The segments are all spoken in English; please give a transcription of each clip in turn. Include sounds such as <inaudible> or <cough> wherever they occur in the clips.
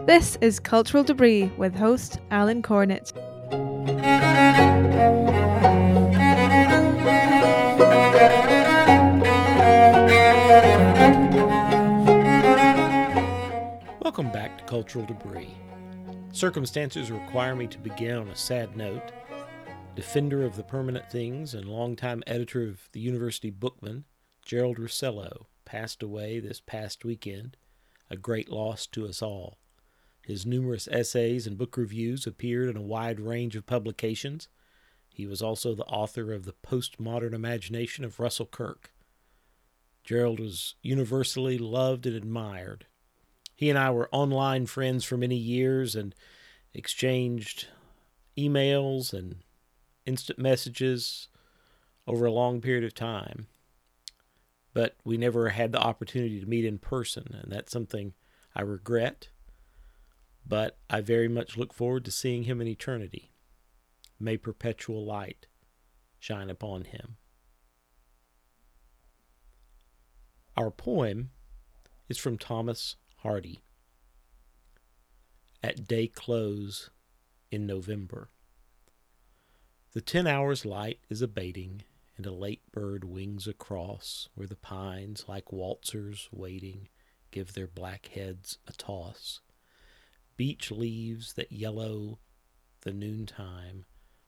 This is Cultural Debris with host Alan Cornett. Welcome back to Cultural Debris. Circumstances require me to begin on a sad note. Defender of the permanent things and longtime editor of the University Bookman, Gerald Russello, passed away this past weekend, a great loss to us all. His numerous essays and book reviews appeared in a wide range of publications. He was also the author of The Postmodern Imagination of Russell Kirk. Gerald was universally loved and admired. He and I were online friends for many years and exchanged emails and instant messages over a long period of time. But we never had the opportunity to meet in person, and that's something I regret. But I very much look forward to seeing him in eternity. May perpetual light shine upon him. Our poem is from Thomas Hardy. At day close in November. The ten hours' light is abating, and a late bird wings across where the pines, like waltzers waiting, give their black heads a toss. Beech leaves that yellow the noontime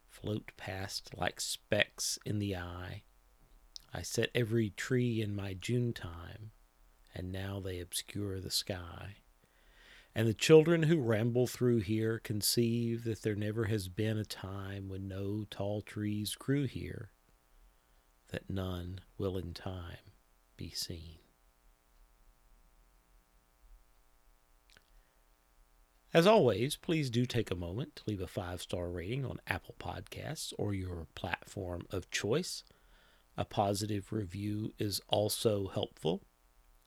float past like specks in the eye. I set every tree in my June time, and now they obscure the sky. And the children who ramble through here conceive that there never has been a time when no tall trees grew here, that none will in time be seen. As always, please do take a moment to leave a five star rating on Apple Podcasts or your platform of choice. A positive review is also helpful.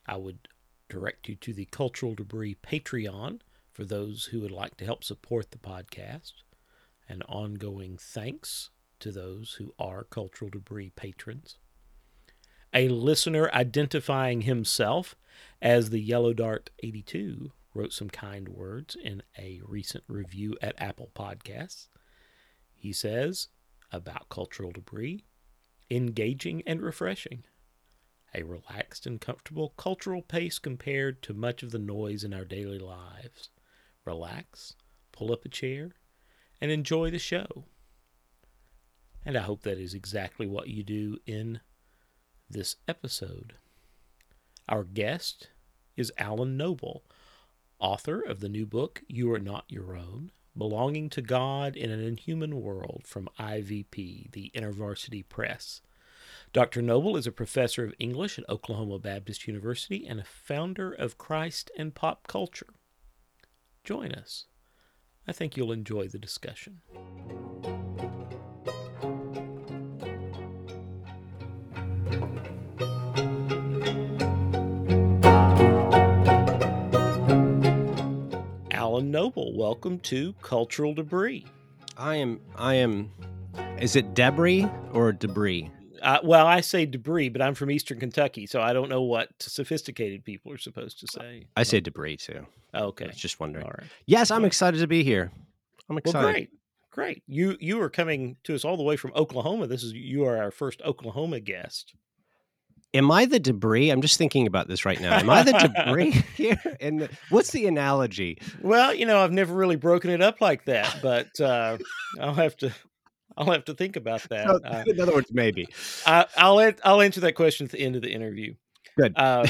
I would direct you to the Cultural Debris Patreon for those who would like to help support the podcast. An ongoing thanks to those who are Cultural Debris patrons. A listener identifying himself as the Yellow Dart 82 wrote some kind words in a recent review at Apple Podcasts. He says about cultural debris engaging and refreshing, a relaxed and comfortable cultural pace compared to much of the noise in our daily lives. Relax, pull up a chair, and enjoy the show. And I hope that is exactly what you do in this episode. Our guest is Alan Noble author of the new book, You Are Not Your Own Belonging to God in an Inhuman World from IVP, the InterVarsity Press. Dr. Noble is a professor of English at Oklahoma Baptist University and a founder of Christ and Pop Culture. Join us. I think you'll enjoy the discussion. Alan Noble, welcome to Cultural Debris. I am. I am. Is it debris or debris? Uh, well, I say debris, but I'm from Eastern Kentucky, so I don't know what sophisticated people are supposed to say. I say debris too. Okay, I was just wondering. all right. Yes, I'm excited to be here. I'm excited. Well, great, great. You you are coming to us all the way from Oklahoma. This is you are our first Oklahoma guest. Am I the debris? I'm just thinking about this right now. Am I the debris <laughs> <laughs> here? And what's the analogy? Well, you know, I've never really broken it up like that, but uh, I'll have to. I'll have to think about <laughs> that. So, Uh, in other words, maybe. I, I'll I'll answer that question at the end of the interview. Good. Uh,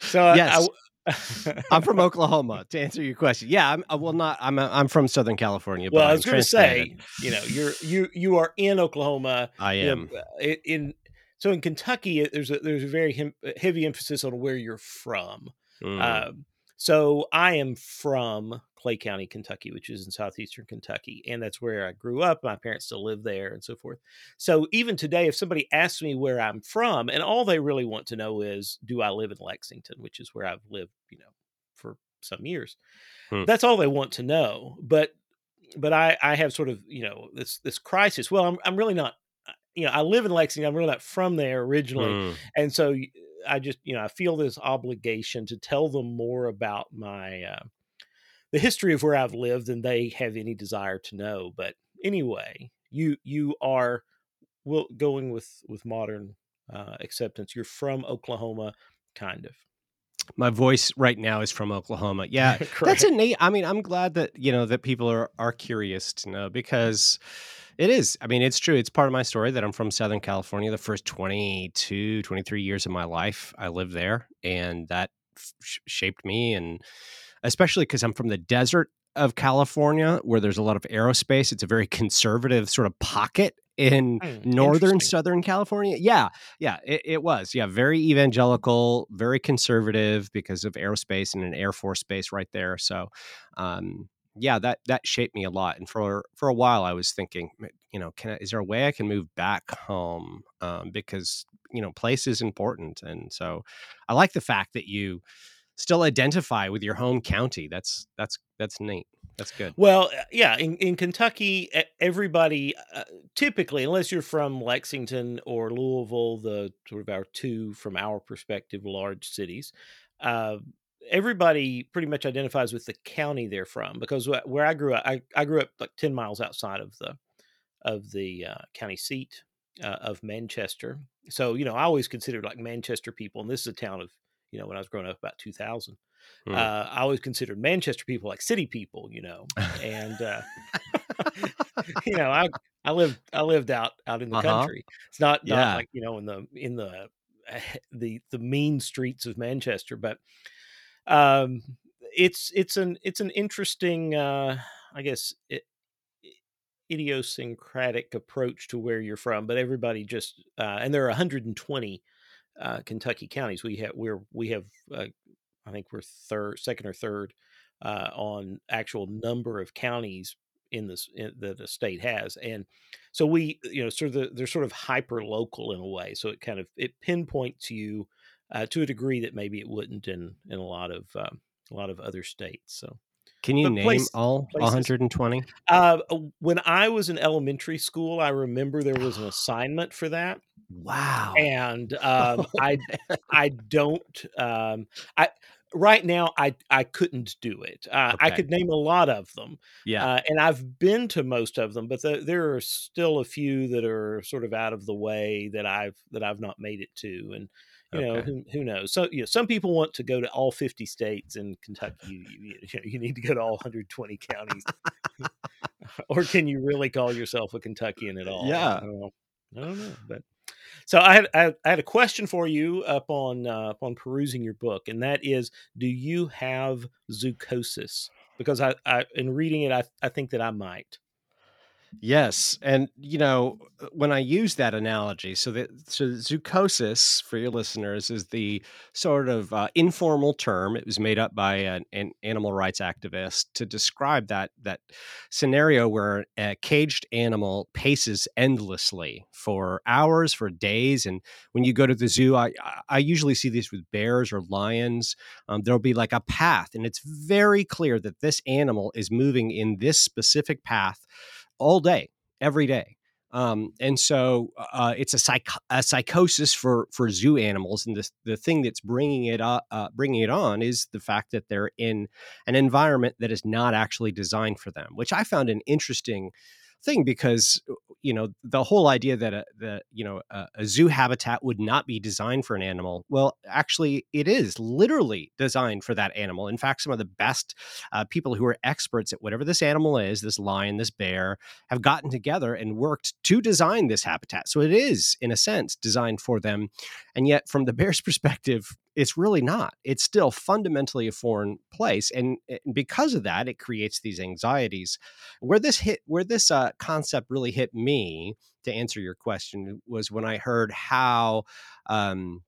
so I- Yes. I, I'm from Oklahoma. To answer your question, yeah, I'm. uh, Well, not. I'm. uh, I'm from Southern California. well, but I was going to say, you know, you're you you are in Oklahoma. I you know, am. in, in so in Kentucky, there's a there's a very hem- heavy emphasis on where you're from. Mm. Um, so I am from Clay County, Kentucky, which is in southeastern Kentucky, and that's where I grew up. My parents still live there, and so forth. So even today, if somebody asks me where I'm from, and all they really want to know is, do I live in Lexington, which is where I've lived, you know, for some years. Hmm. That's all they want to know. But but I I have sort of you know this this crisis. Well, I'm I'm really not. You know, I live in Lexington. I'm really not from there originally Mm. and so I just you know I feel this obligation to tell them more about my uh, the history of where I've lived than they have any desire to know. But anyway, you you are will going with with modern uh, acceptance. You're from Oklahoma, kind of. My voice right now is from Oklahoma. Yeah, <laughs> that's a neat. I mean, I'm glad that you know that people are are curious to know because it is. I mean, it's true. It's part of my story that I'm from Southern California. The first 22, 23 years of my life, I lived there, and that f- shaped me. And especially because I'm from the desert of California, where there's a lot of aerospace, it's a very <laughs> conservative sort of pocket in mm, northern Southern California. Yeah, yeah, it, it, was. Yeah, very evangelical, very conservative because of aerospace and an Air Force base right there. So, um, yeah, that that shaped me a lot. And for for a while, I was thinking, you know, can I, is there a way I can move back home? Um, because you know, place is important, and so I like the fact that you still identify with your home county. That's that's that's neat. That's good. Well, uh, yeah, in, in Kentucky, everybody uh, typically, unless you're from Lexington or Louisville, the sort of our two, from our perspective, large cities, uh, everybody pretty much identifies with the county they're from because where I grew up, I, I grew up like 10 miles outside of the of the uh, county seat uh, of Manchester. So, you know, I always considered like Manchester people, and this is a town of, you know, when I was growing up about 2000, hmm. uh, I always considered Manchester people like city people, you know, and, uh, <laughs> you know, I, I lived, I lived out, out in the uh-huh. country. It's not, not yeah. like, you know, in the, in the, <laughs> the, the mean streets of Manchester, but, um, it's it's an it's an interesting, uh, I guess, it, idiosyncratic approach to where you're from. But everybody just uh, and there are 120 uh, Kentucky counties. We have we're we have uh, I think we're third, second or third uh, on actual number of counties in this in, that the state has, and so we you know sort of the, they're sort of hyper local in a way. So it kind of it pinpoints you uh, to a degree that maybe it wouldn't in in a lot of um, a lot of other states. So. Can you but name place, all places. 120? Uh, when I was in elementary school, I remember there was an <gasps> assignment for that. Wow! And <laughs> um, I, I don't. Um, I right now I I couldn't do it. Uh, okay. I could name a lot of them. Yeah, uh, and I've been to most of them, but the, there are still a few that are sort of out of the way that I've that I've not made it to. And you okay. know who, who knows so you know some people want to go to all 50 states in kentucky you, you, <laughs> you, know, you need to go to all 120 counties <laughs> or can you really call yourself a kentuckian at all yeah i don't know, I don't know but so I had I, I, had a question for you upon uh, upon perusing your book, and that is, do you have zoochosis? Because I, I in reading it, I, I think that I might. Yes, and you know uh, when I use that analogy, so that so zoochosis for your listeners is the sort of uh, informal term. It was made up by an, an, animal rights activist to describe that that scenario where a caged animal paces endlessly for hours, for days, and when you go to the zoo, I I usually see these with bears or lions. Um, there'll be like a path, and it's very clear that this animal is moving in this specific path all day, every day. Um, and so uh, it's a, psych- a psychosis for for zoo animals, and the the thing that's bringing it uh, uh, bringing it on is the fact that they're in an environment that is not actually designed for them, which I found an interesting thing because uh, you know the whole idea that a the you know a, a, zoo habitat would not be designed for an animal well actually it is literally designed for that animal. In fact some of the best uh, people who are experts at whatever this animal is this lion this bear have gotten together and worked to design this habitat. So it is in a sense designed for them and yet from the <laughs> bear's perspective it's really not. It's still fundamentally a foreign place, and, and because of that, it creates these anxieties. Where this hit, where this uh, concept really hit me, to answer your question, was when I heard how. Um,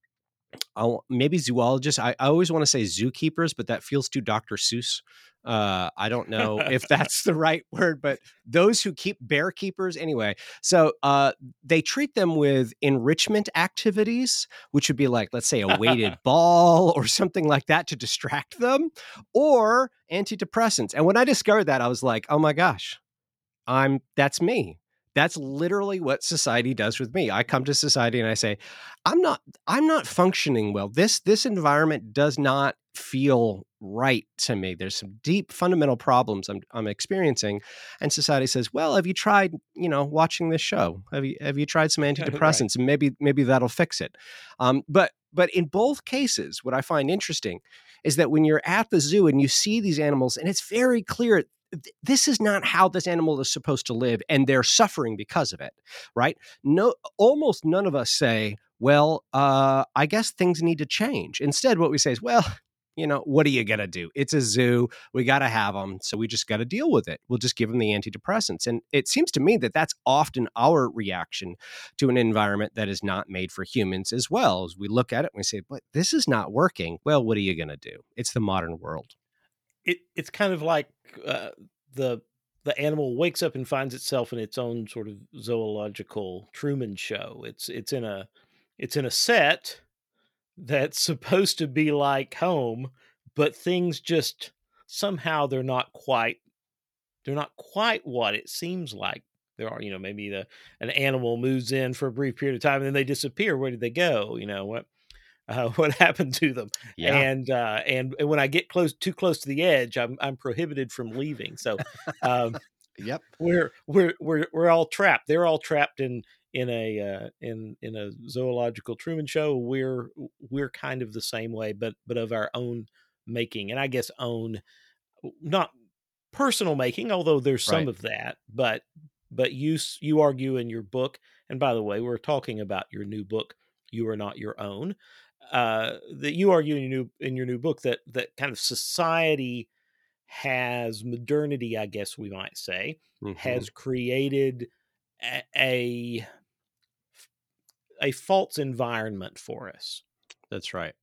maybe zoologists. I, I always want to say zookeepers, but that feels too Dr. Seuss. Uh, I don't know if <laughs> that's the right word, but those who keep bear keepers anyway. So uh, they treat them with enrichment activities, which would be like, let's say, a weighted <laughs> ball or something like that to distract them, or antidepressants. And when I discovered that, I was like, oh my gosh, I'm that's me that's literally what society does with me. I come to society and I say, I'm not I'm not functioning well. This this environment does not feel right to me. There's some deep fundamental problems I'm I'm experiencing. And society says, Well, have you tried, you know, watching this show? Have you have you tried some <laughs> antidepressants? right. Maybe maybe that'll fix it. Um, but but in both cases, what I find interesting is that when you're at the zoo and you see these animals, and it's very clear this is not how this animal is supposed to live and they're suffering because of it right? No almost none of us say well uh, i guess things need to change. Instead what we say is well <laughs> you know what are you to do? It's a zoo. We got to have them so we just got to deal with it. We'll just give them the antidepressants. And it seems to me that that's often our reaction to an environment that is not made for humans as well. As we look at it and we say but this is not working. Well what are you to do? It's the modern world it it's kind of like uh, the the animal wakes up and finds itself in its own sort of zoological Truman show. It's it's in a it's in a set that's <laughs> supposed to be like home, but things just somehow they're not quite they're not quite what it seems like there are. You know maybe the an animal moves in for a brief period of time and then they disappear. Where did they go? You know what uh, <laughs> what happened to them. Yeah. And, uh, and and when I get close too close to the edge, I'm I'm prohibited from leaving. So, um, <laughs> yep, we're we're we're we're all trapped. They're all trapped in in a uh, in in a zoological Truman Show. We're we're kind of the same way, but but of our own making, and I guess own not personal making, although there's some right. of that, but but you you argue in your book, and by the way, we're talking about your new book. You are not your own uh, that you argue in your new in your new book that that kind of society has modernity, I guess we might say, mm-hmm. has created a, a a false environment for us. That's right,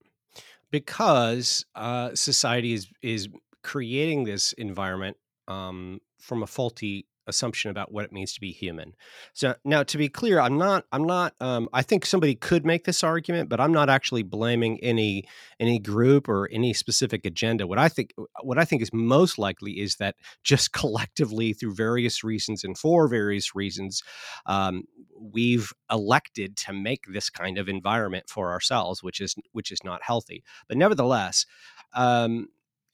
because uh, society is is creating this environment um, from a faulty assumption about what it means to be human. So now to be clear, I'm not I'm not um, I think somebody could make this argument, but I'm not actually blaming any any group or any specific agenda. What I think what I think is most likely is that just <laughs> collectively through various reasons and for various reasons, um, we've elected to make this kind of environment for ourselves, which is which is not healthy. But nevertheless, um,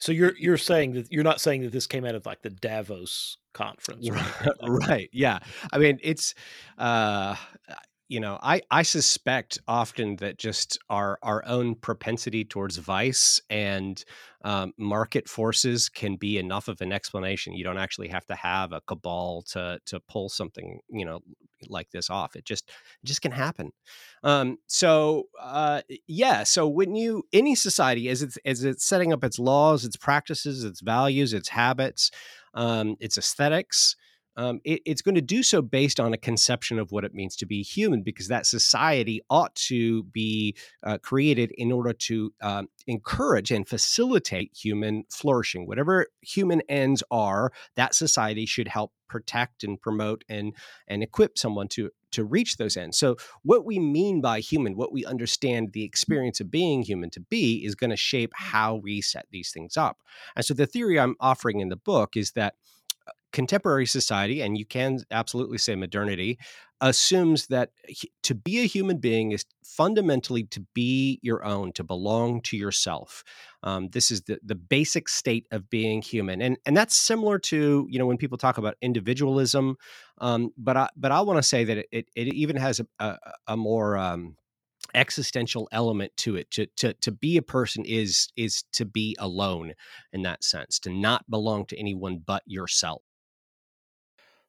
so you're you're saying that you're not saying that this came out of like the Davos conference, right? right. <laughs> Yeah. I mean, it's uh you know, I I suspect often that just our our own propensity towards vice and um, market forces can be enough of an explanation. You don't actually have to have a cabal to to pull something you know like this off. It just it just can happen. Um, so uh, yeah, so when you any society as it's as it's setting up its laws, its practices, its values, its habits, um, its aesthetics um, it, it's going to do so based on a conception of what it means to be human, because that society ought to be uh, created in order to um, encourage and facilitate human flourishing. Whatever human ends are, that society should help protect and promote and and equip someone to to reach those ends. So what we mean by human, what we understand the experience of being human to be is going to shape how we set these things up. And so the theory I'm offering in the book is that contemporary society, and you can absolutely say modernity, assumes that to be a human being is fundamentally to be your own, to belong to yourself. Um, this is the, the basic state of being human, and and that's similar to you know when people talk about individualism. Um, but I but I want to say that it, it, it even has a, a, a more um, existential element to it to to to be a person is is to be alone in that sense to not belong to anyone but yourself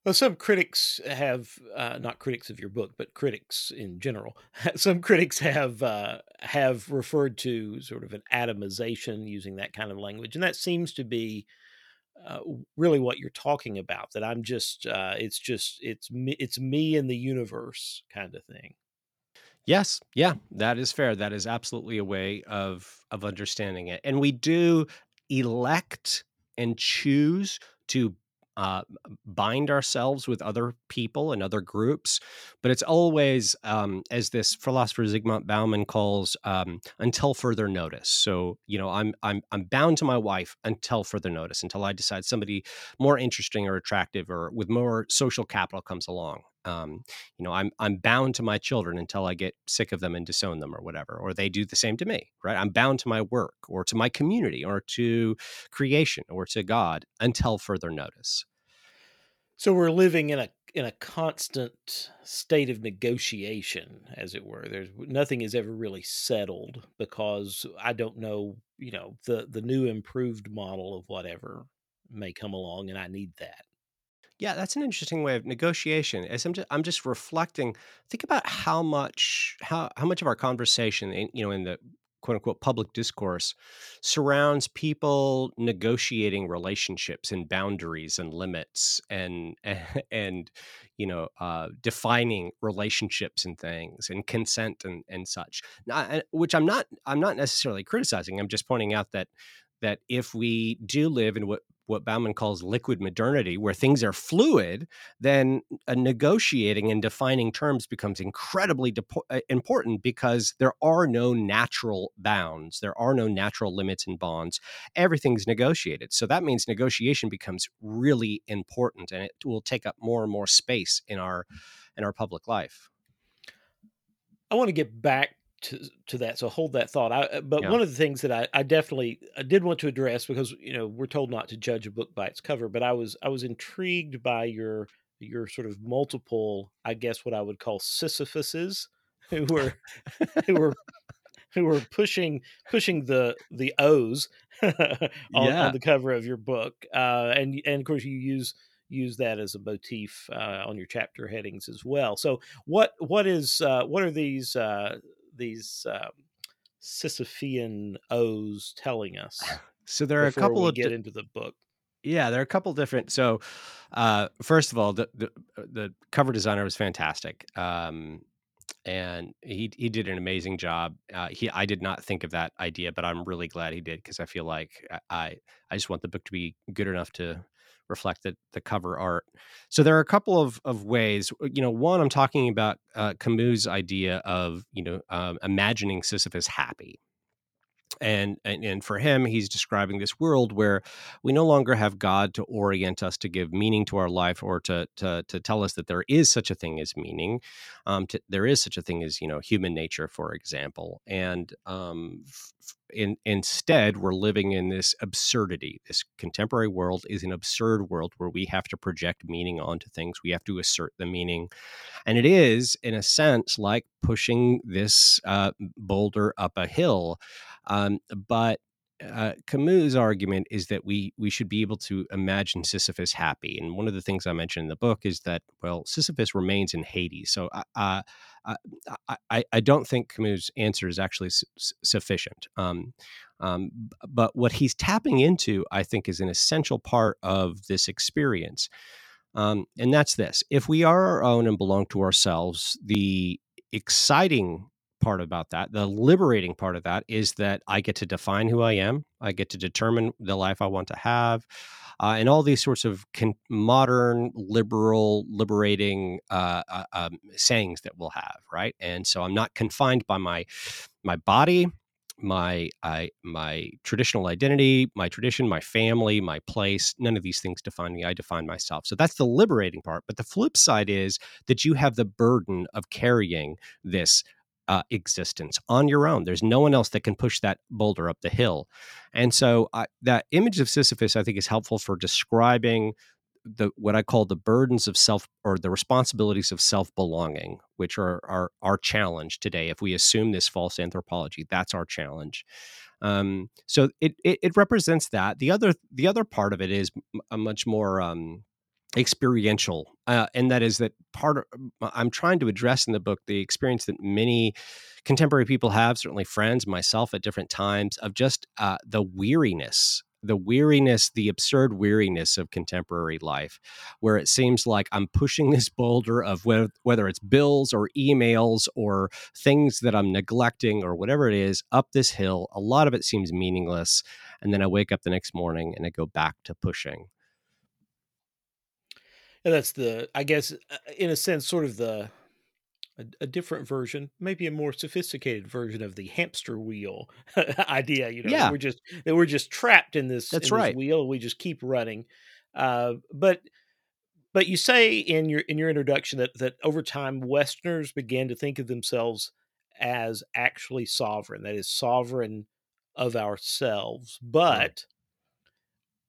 well, some critics have uh, not critics of your book, but critics in general. <laughs> Some critics have uh, have referred to sort of an atomization using that kind of language, and that seems to be uh, really what you're talking about. That I'm just uh, it's just it's me, it's me and the universe kind of thing. Yes, yeah, that is fair. That is absolutely a way of of understanding it, and we do elect and choose to uh, bind ourselves with other people and other groups, but it's always, um, as this philosopher Zygmunt Bauman calls, um, until further notice. So you know, I'm I'm I'm bound to my wife until further notice, until I decide somebody more interesting or attractive or with more social capital comes along. Um, you know, I'm I'm bound to my children until I get sick of them and disown them or whatever, or they do the same to me, right? I'm bound to my work or to my community or to creation or to God until further notice. So we're living in a in a constant state of negotiation, as it were. There's nothing is ever really settled because I don't know, you know, the the new improved model of whatever may come along, and I need that. Yeah, that's an interesting way of negotiation. As I'm just, I'm just reflecting, think about how much how how much of our conversation, in, you know, in the quote unquote public discourse surrounds people negotiating relationships and boundaries and limits and <laughs> and you know uh, defining relationships and things and consent and and such now, which i'm not i'm not necessarily criticizing i'm just pointing out that that if we do live in what what Bauman calls liquid modernity, where things are fluid, then negotiating and defining terms becomes incredibly uh, important because there are no natural bounds, there are no natural limits and bonds. Everything's negotiated. So that means negotiation becomes really important, and it will take up more and more space in our in our public life. I want to get back to to that. So hold that thought. I, uh, but yeah. one of the things that I, I definitely I did want to address because you know we're told not to judge a book by its cover, but I was I was intrigued by your your sort of multiple, I guess what I would call Sisyphuses, who were <laughs> who were who were pushing pushing the the O's <laughs> on, yeah. on, the cover of your book, uh, and and of course you use use that as a motif uh, on your chapter headings as well. So what what is uh, what are these uh, these um, Sisyphean O's telling us? <laughs> So there are a couple of get di- into the book. Yeah, there are a couple different. So, uh, first of all, the, the, uh, the cover designer was fantastic, um, and he he did an amazing job. Uh, he I did not think of that idea, but I'm really glad he did because I feel like I I just want the book to be good enough to reflect the, the cover art. So there are a couple of, of ways. Uh, you know, one, I'm talking about uh, Camus' idea of, you know, um, imagining Sisyphus happy and, and and for him he's describing this world where we no longer have god to orient us to give meaning to our life or to to, to tell us that there is such a thing as meaning um, to, there is such a thing as you know human nature for example. And um, in, instead we're living in this absurdity. This contemporary world is an absurd world where we have to project meaning onto things. We have to assert the meaning. And it is in a sense like pushing this uh, boulder up a hill um, but uh, Camus' argument is that we we should be able to imagine Sisyphus happy, and one of the things I mentioned in the book is that well, Sisyphus remains in Hades. So uh, uh, I I don't think Camus' answer is actually su- sufficient. Um, um, but what he's tapping into, I think, is an essential part of this experience. Um, and that's this: if we are our own and belong to ourselves, the exciting part about that. The liberating part of that is that I get to define who I am. I get to determine the life I want to have. Uh, and all these sorts of con- modern, liberal, liberating uh, uh, um, sayings that we'll have, right? And so I'm not confined by my my body, my I, my traditional identity, my tradition, my family, my place. None of these things define me. I define myself. So that's the liberating part. But the flip side is that you have the burden of carrying this uh, existence on your own. There's no one else that can push that boulder up the hill. And so uh, that image of Sisyphus, I think, is helpful for describing the what I call the burdens of self or the responsibilities of self belonging, which are, our challenge today. If we assume this false anthropology, that's our challenge. Um, so it, it, it represents that. The other the other part of it is a much more um, experiential uh, and that is that part of i'm trying to address in the book the experience that many contemporary people have certainly friends myself at different times of just uh, the weariness the weariness the absurd weariness of contemporary life where it seems like i'm pushing <laughs> this boulder of whether, whether it's bills or emails or things that i'm neglecting or whatever it is up this hill. A lot of it seems meaningless and then i wake up the next morning and i go back to pushing and that's the i guess uh, in a sense sort of the a, a, different version maybe a more sophisticated version of the hamster wheel <laughs> idea you know yeah. we're just that we're just trapped in this that's in right this wheel we just keep running uh, but but you say in your in your introduction that that over time Westerners began to think of themselves as actually sovereign, that is sovereign of ourselves, but right.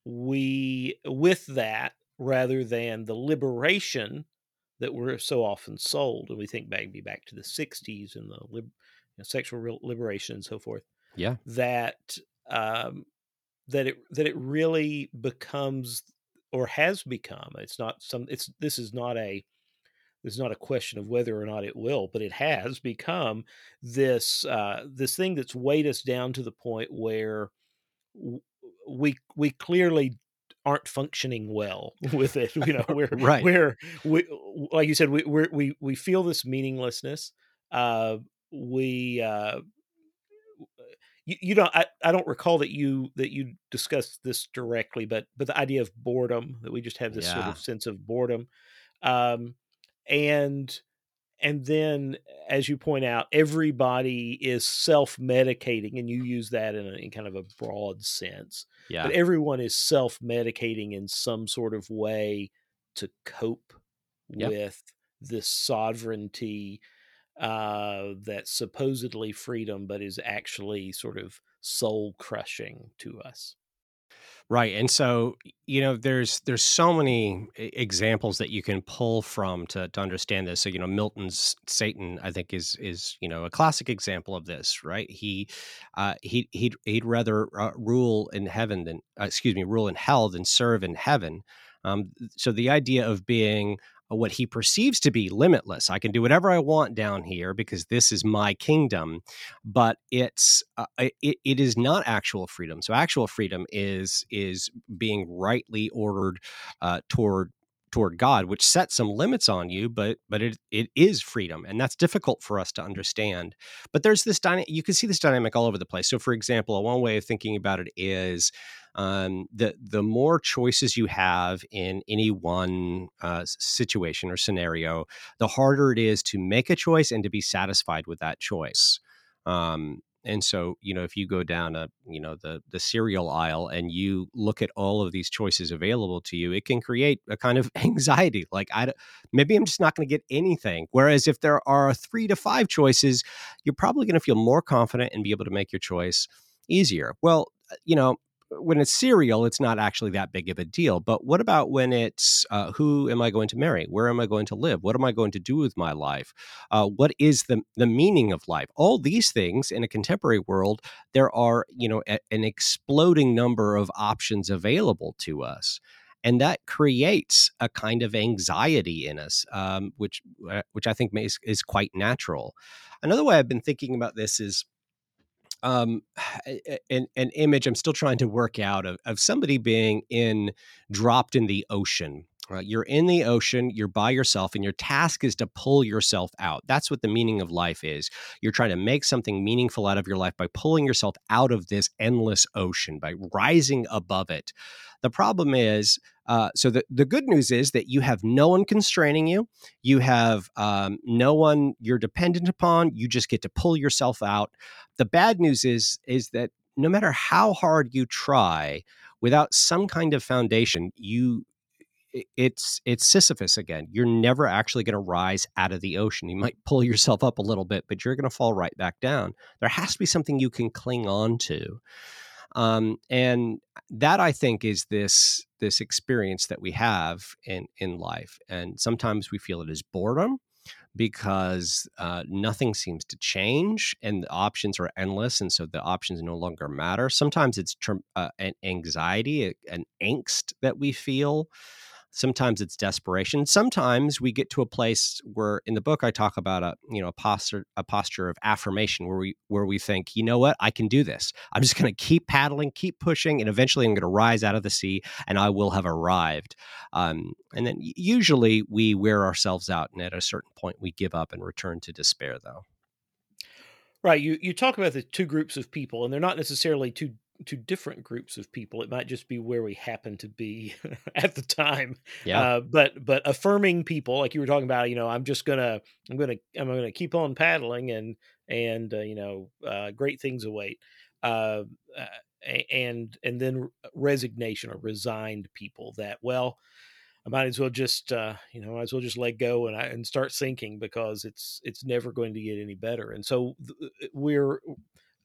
we with that rather than the liberation that we're so often sold, and we think maybe back to the '60s and the lib, you know, sexual liberation and so forth. Yeah, that um, that it that it really becomes or has become. It's not some. It's this is not a this is not a question of whether or not it will, but it has become this uh, this thing that's weighed us down to the point where we we clearly aren't functioning well <laughs> with it. You know, we're right. We're we like you said, we we we we feel this meaninglessness. Uh, we uh, you, you don't I, I don't recall that you that you discussed this directly, but but the idea of boredom that we just have this yeah. sort of sense of boredom, um, and and then as you point out, everybody is self medicating, and you use that in, a, in kind of a broad sense. Yeah, but everyone is self medicating in some sort of way to cope with this sovereignty uh, that's supposedly freedom, but is actually sort of soul crushing to us. Right. And so, you know, there's there's so many examples that you can pull from to to understand this. So, you know, Milton's Satan, I think, is is you know a classic example of this. Right. He uh, he he'd he'd rather uh, rule in heaven than uh, excuse me, rule in hell than serve in heaven. Um, so the idea of being what he perceives to be limitless. I can do whatever I want down here because this is my kingdom, but it's uh, it, it is not actual freedom. So actual freedom is is being rightly ordered uh, toward toward God, which sets some limits on you, but but it it is freedom, and that's difficult for us to understand. But there's this dynamic. You can see this dynamic all over the place. So, for example, one way of thinking about it is um, the the more choices you have in any one uh, situation or scenario, the harder it is to make a choice and to be satisfied with that choice. Um, and so, you know, if you go down a, you know, the the cereal aisle and you look at all of these choices available to you, it can create a kind of <laughs> anxiety. Like, I maybe I'm just not going to get anything. Whereas if there are three to five choices, you're probably going to feel more confident and be able to make your choice easier. Well, uh, you know, when it's cereal, it's not actually that big of a deal. But what about when it's uh, who am I going to marry? Where am I going to live? What am I going to do with my life? Uh, what is the the meaning of life? All these things in a contemporary world, there are you know a, an exploding number of options available to us. And that creates a kind of anxiety in us, um, which uh, which I think is, is quite natural. Another way I've been thinking about this is um, an, an image I'm still trying to work out of, of somebody being in dropped in the ocean. Right? You're in the ocean, you're by yourself, and your task is to pull yourself out. That's what the meaning of life is. You're trying to make something meaningful out of your life by pulling yourself out of this endless ocean, by rising above it. The problem is uh, so the, the good news is that you have no one constraining you. You have um, no one you're dependent upon. You just get to pull yourself out. The bad news is is that no matter how hard you try, without some kind of foundation, you it's it's Sisyphus again. You're never actually going to rise out of the ocean. You might pull yourself up a little bit, but you're going to fall right back down. There has to be something you can cling on to. Um, and that I think is this this experience that we have in in life. And sometimes we feel it is boredom because uh, nothing seems to change and the options are endless and so the options no longer matter sometimes it's uh, an anxiety an angst that we feel sometimes it's desperation. Sometimes we get to a place where in the book i talk about a you know a posture a posture of affirmation where we where we think you know what? I can do this. I'm just going to keep paddling keep pushing and eventually i'm going to rise out of the sea and i will have arrived. Um, and then usually we wear ourselves out and at a certain point we give up and return to despair though. Right you you talk about the two groups of people and they're not necessarily two to different groups of people. It might just be where we happen to be <laughs> at the time. Yeah. Uh, but but affirming people, like you were talking about, you know, I'm just gonna I'm gonna I'm gonna keep on paddling, and and uh, you know, uh, great things await. Uh, uh and and then resignation or resigned people that well, I might as well just uh, you know, might as well just let go and I, and start sinking because it's it's never going to get any better. And so th- uh, we're,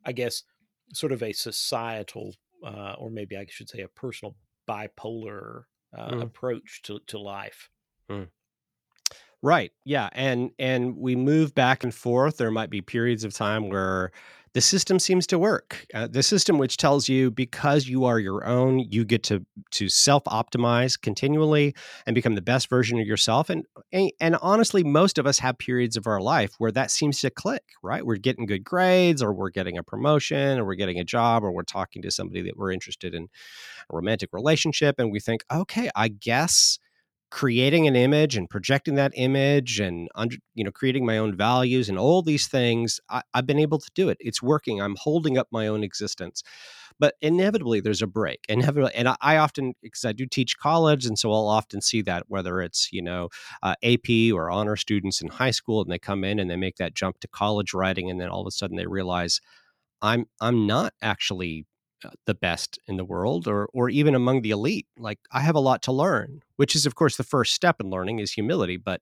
I guess, sort of a societal, uh, or maybe I should say, a personal bipolar uh, mm. approach to to life. Mm. Right. Yeah. And and we move back and forth. There might be periods of time where the system seems to work. Uh, the system which tells you because you are your own, you get to to self optimize continually and become the best version of yourself. And, and and honestly, most of us have periods of our life where that seems to click. Right, we're getting good grades, or we're getting a promotion, or we're getting a job, or we're talking to somebody that we're interested in a romantic relationship, and we think, okay, I guess creating an image and projecting that image and under, you know creating my own values and all these things I, have been able to do it. It's working. I'm holding up my own existence. But inevitably there's a break. Inevitably and i, I often because i do teach college and so i'll often see that whether it's you know uh, ap or honor students in high school and they come in and they make that jump to college writing and then all of a sudden they realize i'm i'm not actually the best in the world or or even among the elite like i have a lot to learn which is of course the first step in learning is humility but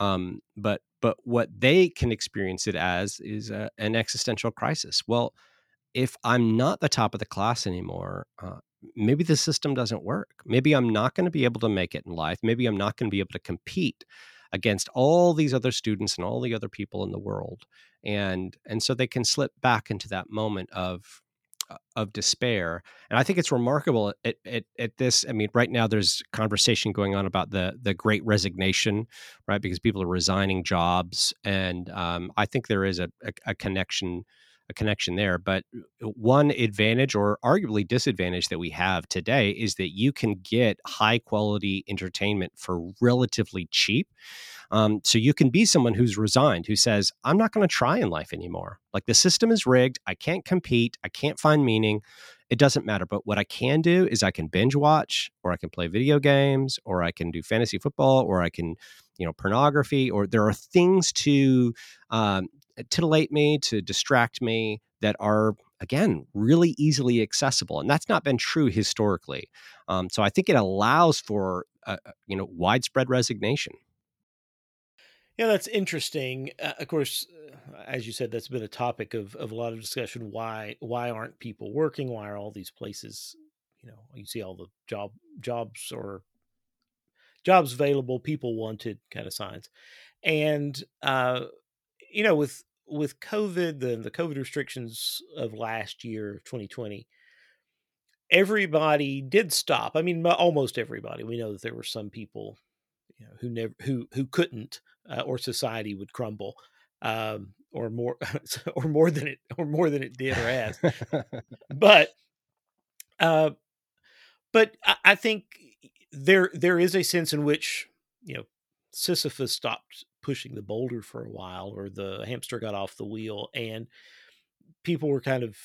um but but what they can experience it as is a, an existential crisis. Well if i'm not the top of the class anymore uh, maybe the system doesn't work. Maybe i'm not going to be able to make it in life. Maybe i'm not going to be able to compete against all these other students and all the other people in the world. And and so they can slip back into that moment of of despair. And I think it's remarkable at, at, at, this. I mean, right now there's conversation going on about the the Great Resignation, right? Because people are resigning jobs, and um, I think there is a, a, a connection a connection there. But uh, one advantage or arguably disadvantage that we have today is that you can get high quality entertainment for relatively cheap. Um, so you can be someone who's resigned, who says, I'm not going to try in life anymore. Like the system is rigged. I can't compete. I can't find meaning. It doesn't matter. But what I can do is I can binge watch, or I can play video games, or I can do fantasy football, or I can, you know, pornography, or there are things to um, titillate me, to distract me that are again really easily accessible and that's not been true historically um, so i think it allows for uh, you know widespread resignation yeah, that's interesting. Uh, of course, uh, as you said, that's been a topic of, of a lot of discussion. Why why aren't people working? Why are all these places? You know, you see all the job jobs or jobs available, people wanted kind of signs, and uh, you know, with with COVID, the the COVID restrictions of last year, twenty twenty, everybody did stop. I mean, almost everybody. We know that there were some people you know, who never who who couldn't uh, or society would crumble um, or more <laughs> or more than it or more than it did or has but uh, but I, I, think there there is a sense in which you know Sisyphus stopped pushing the boulder for a while or the hamster got off the wheel and people were kind of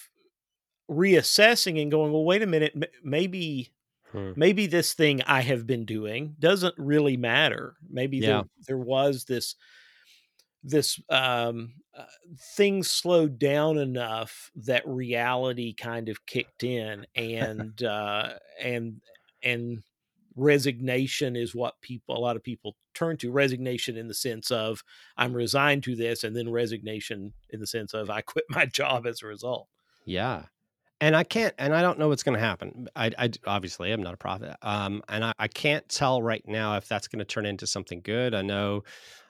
reassessing and going well wait a minute maybe Hmm. Maybe this thing I have been doing doesn't really matter. Maybe yeah. there, there was this this um, uh, things slowed down enough that reality kind of kicked in <laughs> and uh, and and resignation is what people a lot of people turn to resignation in the sense of i'm resigned to this and then resignation in the sense of i quit my <laughs> job as a result yeah and I can't, and I don't know what's going to happen. I, I obviously I'm not a prophet, um, and I, I can't tell right now if that's going to turn into something good. I know,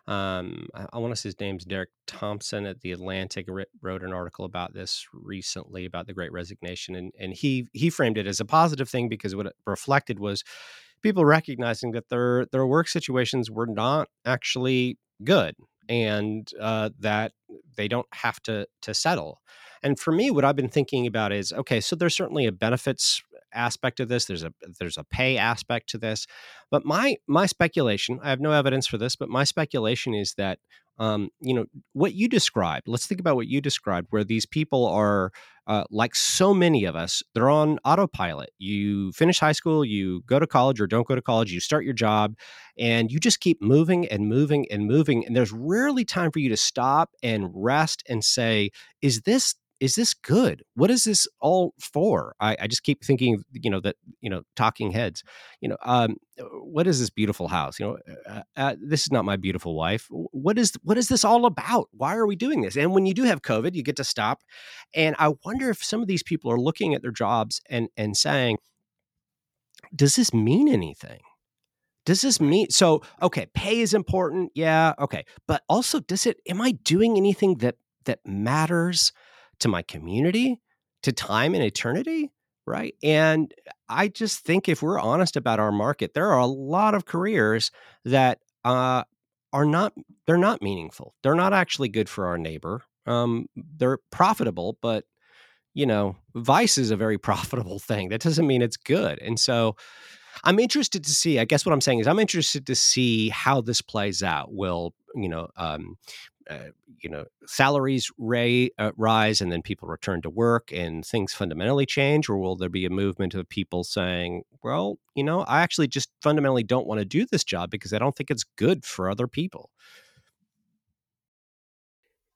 um, I, I want to say his name's Derek Thompson at the Atlantic wrote an article about this recently about the Great Resignation, and and he he framed it as a positive thing because what it reflected was people recognizing that their their work situations were not actually good and uh, that they don't have to to settle and for me, what I've been thinking about is okay, so there's certainly a benefits aspect of this. There's a there's a pay aspect to this, but my my speculation, I have no evidence for this, but my speculation is that um, you know what you described. Let's think about what you described, where these people are uh, like so many of us, they're on autopilot. You finish high school, you go to college or don't go to college, you start your job, and you just keep moving and moving and moving. And there's rarely time for you to stop and rest and say, "Is this is this good? What is this all for? I, I just keep thinking, you know, that you know, talking heads, you know, um, what is this beautiful house? You know, uh, uh, this is not my beautiful wife. What is what is this all about? Why are we doing this? And when you do have COVID, you get to stop. And I wonder if some of these people are looking at their jobs and and saying, does this mean anything? Does this mean so? Okay, pay is important, yeah, okay, but also, does it? Am I doing anything that that matters? To my community, to time and eternity, right? And I just think if we're honest about our market, there are a lot of careers that uh, are not they're not meaningful. They're not actually good for our neighbor. Um, they're profitable, but you know, vice is a very <laughs> profitable thing. That doesn't mean it's good. And so I'm interested to see, I guess what I'm saying is I'm interested to see how this plays out. Will, you know, um, uh, you know salaries ray, uh, rise and then people return to work and things fundamentally change? Or will there be a movement of people saying well you know i actually just fundamentally don't want to do this job because i don't think it's good for other people.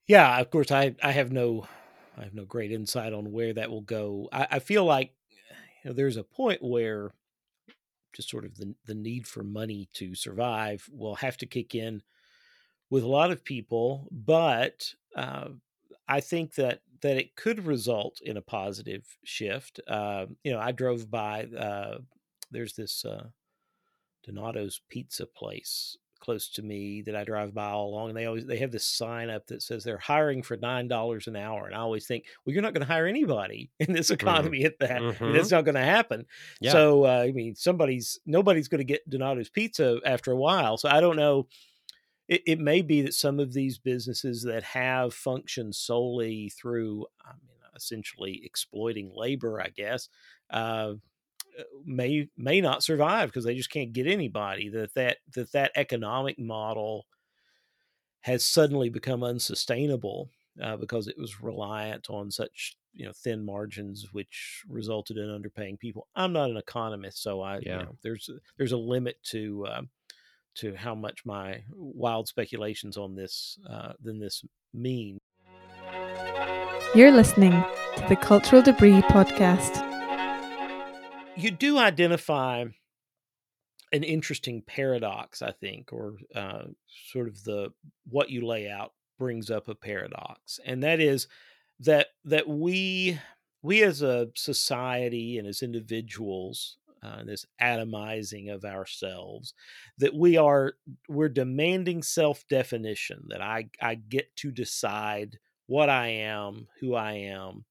Yeah of course i i have no i have no great insight on where that will go. I, I feel like you know there's a point where just sort of the, the need for money to survive will have to kick in with a lot of people, but uh, I think that that it could result in a positive shift. Uh, you know, I drove by. Uh, there's this uh, Donato's Pizza place close to me that I drive by all along, and they always they have this sign up that says they're hiring for nine dollars an hour, and I always think, well, you're not going to hire anybody in this mm-hmm. economy mm-hmm. at that. Mm-hmm. That's not going to happen. Yeah. So, uh, I mean, somebody's nobody's going to get Donato's Pizza after a while. So I don't know it, it may be that some of these businesses that have functioned solely through, I mean, essentially exploiting labor, I guess, uh, uh may may not survive because they just can't get anybody. That that that that economic model has suddenly become unsustainable uh, because it was reliant on such you know thin margins, which resulted in underpaying people. I'm not an economist, so I yeah. you know there's there's a limit to um, to how much my wild speculations on this uh, than this mean. You're listening to the Cultural Debris podcast. You do identify an interesting paradox, I think, or uh, sort of the what you lay out brings up a paradox, and that is that that we we as a society and as individuals uh, this atomizing of ourselves that we are we're demanding self-definition that i i get to decide what i am who i am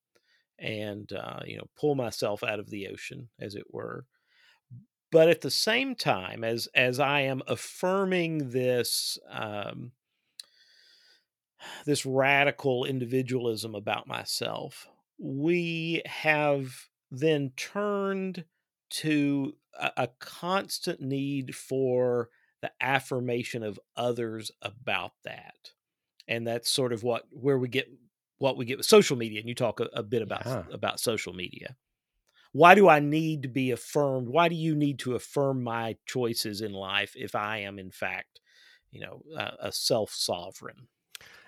and uh, you know pull myself out of the ocean as it were. But at the same time as as i am affirming this um, this radical individualism about myself we have then turned to a, a constant need for the affirmation of others about that. And that's sort of what where we get what we get with social media and you talk a, a bit about yeah. about social media. Why do i need to be affirmed? Why do you need to affirm my choices in life if i am in fact you know a, a self sovereign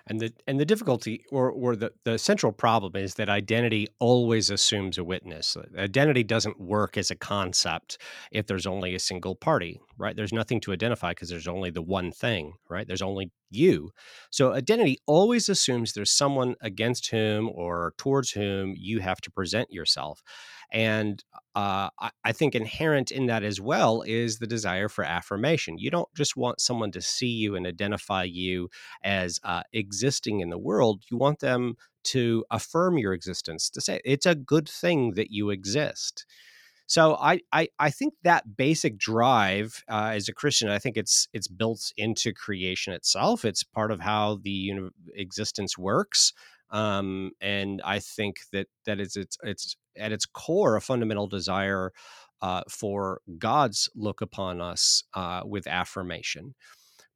and the and the difficulty or or the, the central problem is that identity always assumes a witness. Identity doesn't work as a concept if there's only a single party, right? There's nothing to identify because there's only the one thing, right? There's only you. So identity always assumes there's someone against whom or towards whom you have to present yourself. And uh, I, I think inherent in that as well is the desire for affirmation. You don't just want someone to see you and identify you as uh, existing in the world. You want them to affirm your existence, to say it's a good thing that you exist. So I, I, I think that basic drive uh, as a Christian, I think it's it's built into creation itself. It's part of how the existence works um, and I think that that is it's it's at its core a fundamental desire uh, for God's look upon us uh, with affirmation.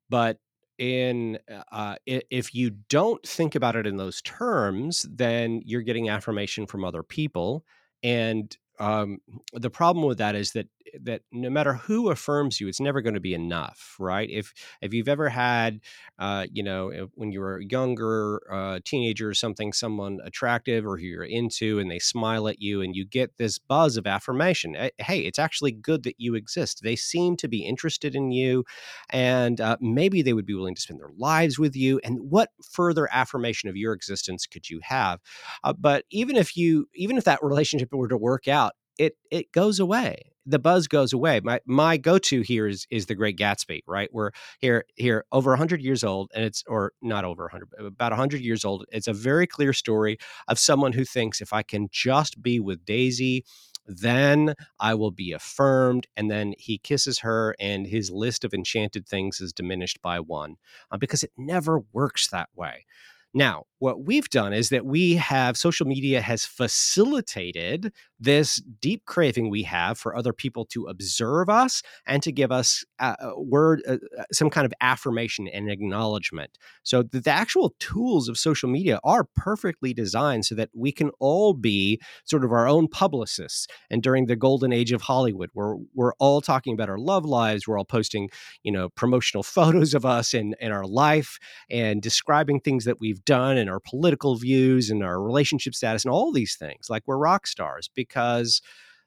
But in uh, if you don't think about it in those terms, then you're getting affirmation from other people, and um, the problem with that is that that no matter who affirms you, it's never going to be enough, right? If if you've ever had, uh, you know, when you were younger, uh, teenager or something, someone attractive or who you're into, and they smile at you, and you get this buzz of affirmation. Hey, it's actually good that you exist. They seem to be interested in you, and uh, maybe they would be willing to spend their lives with you. And what further affirmation of your existence could you have? Uh, but even if you, even if that relationship were to work out, it it goes away the buzz goes away. My my go to here is is the Great Gatsby, right? We're here here over hundred years old, and it's or not over hundred, about hundred years old. It's a very clear story of someone who thinks if I can just be with Daisy, then I will be affirmed. And then he kisses her, and his list of enchanted things is diminished by one uh, because it never works that way. Now, what we've done is that we have social media has facilitated this deep craving we have for other people to observe us and to give us a word, uh, uh, some kind of affirmation and acknowledgement. So the, the actual tools of social media are perfectly designed so that we can all be sort of our own publicists. And during the golden age of Hollywood, we're we're all talking about our love lives, we're all posting, you know, promotional <laughs> photos of us and, and our life and describing things that we've done and our political views and our relationship status and all these things like we're rock stars because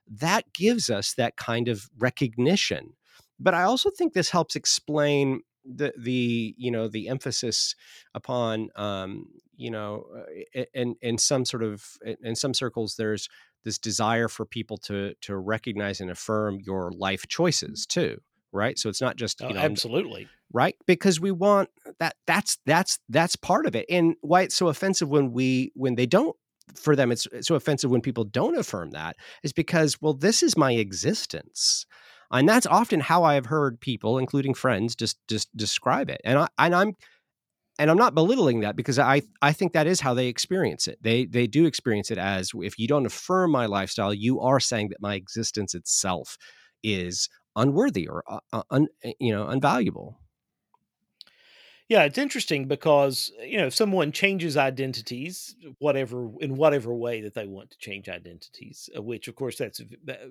that gives us that kind of recognition. But i also think this helps explain the the you know the emphasis upon um you know uh, in in some sort of in some circles there's this desire for people to to recognize and affirm your life choices too right? So it's not just oh, you oh, know absolutely. right? Because we want that that's that's that's part of it. And why it's so offensive when we when they don't for them it's, it's so offensive when people don't affirm that is because well this is my existence. And that's often how i have heard people including friends just just describe it. And i and i'm and i'm not belittling that because i i think that is how they experience it. They they do experience it as if you don't affirm my lifestyle you are saying that my existence itself is unworthy or uh, uh un, eh, you know unvaluable yeah, it's interesting because you know if someone changes identities, whatever in whatever way that they want to change identities, uh, which of course that's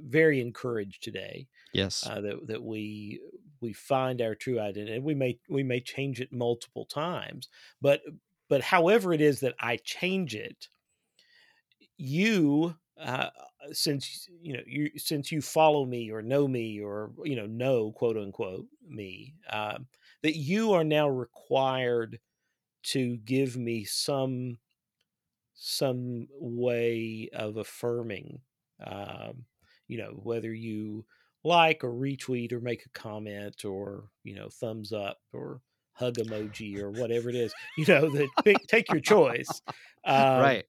very encouraged today. Yes, uh, that that we we find our true identity. We may we may change it multiple times, but but however it is that I change it, you uh, since you know you since you follow me or know me or you know know quote unquote me. Um, that you are now required to give me some some way of affirming um, you know whether you like or retweet or make a comment or you know thumbs up or hug emoji or whatever it is you know that take your choice <laughs> um, right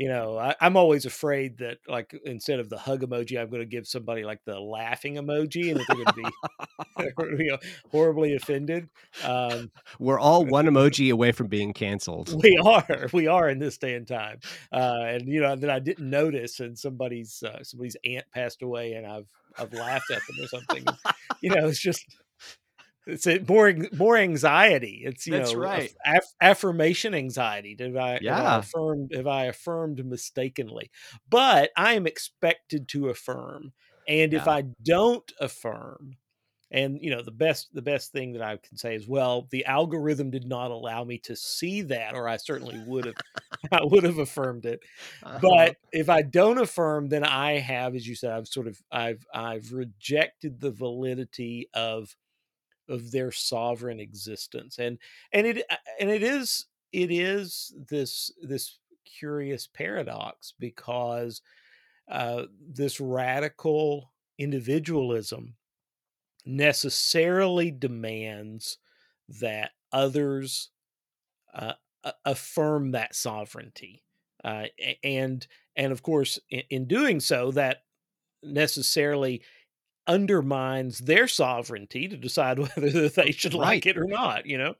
you know, I, am always afraid that like instead of the hug emoji, I'm going to give somebody like the laughing emoji, and they're going to be <laughs> <laughs> you know, horribly offended. Um, We're all one emoji away from being canceled. We are, we are in this day and time, uh, and you know that I didn't notice, and somebody's uh, somebody's aunt passed away, and I've I've laughed at them or something. you know, it's just it's a, more more anxiety. It's you That's know right. Aff- affirmation anxiety. Have I, yeah. have I affirmed have I affirmed mistakenly? But I am expected to affirm, and yeah. if I don't affirm, and you know the best the best thing that I can say is well the algorithm did not allow me to see that, or I certainly would have <laughs> I would have affirmed it. Uh-huh. But if I don't affirm, then I have, as you said, I've sort of I've I've rejected the validity of of their sovereign existence and and it uh, and it is it is this this curious paradox because uh, this radical individualism necessarily demands that others uh, affirm that sovereignty uh, and and of course in, in doing so that necessarily undermines their sovereignty to decide <laughs> whether they should right. like it or not you know?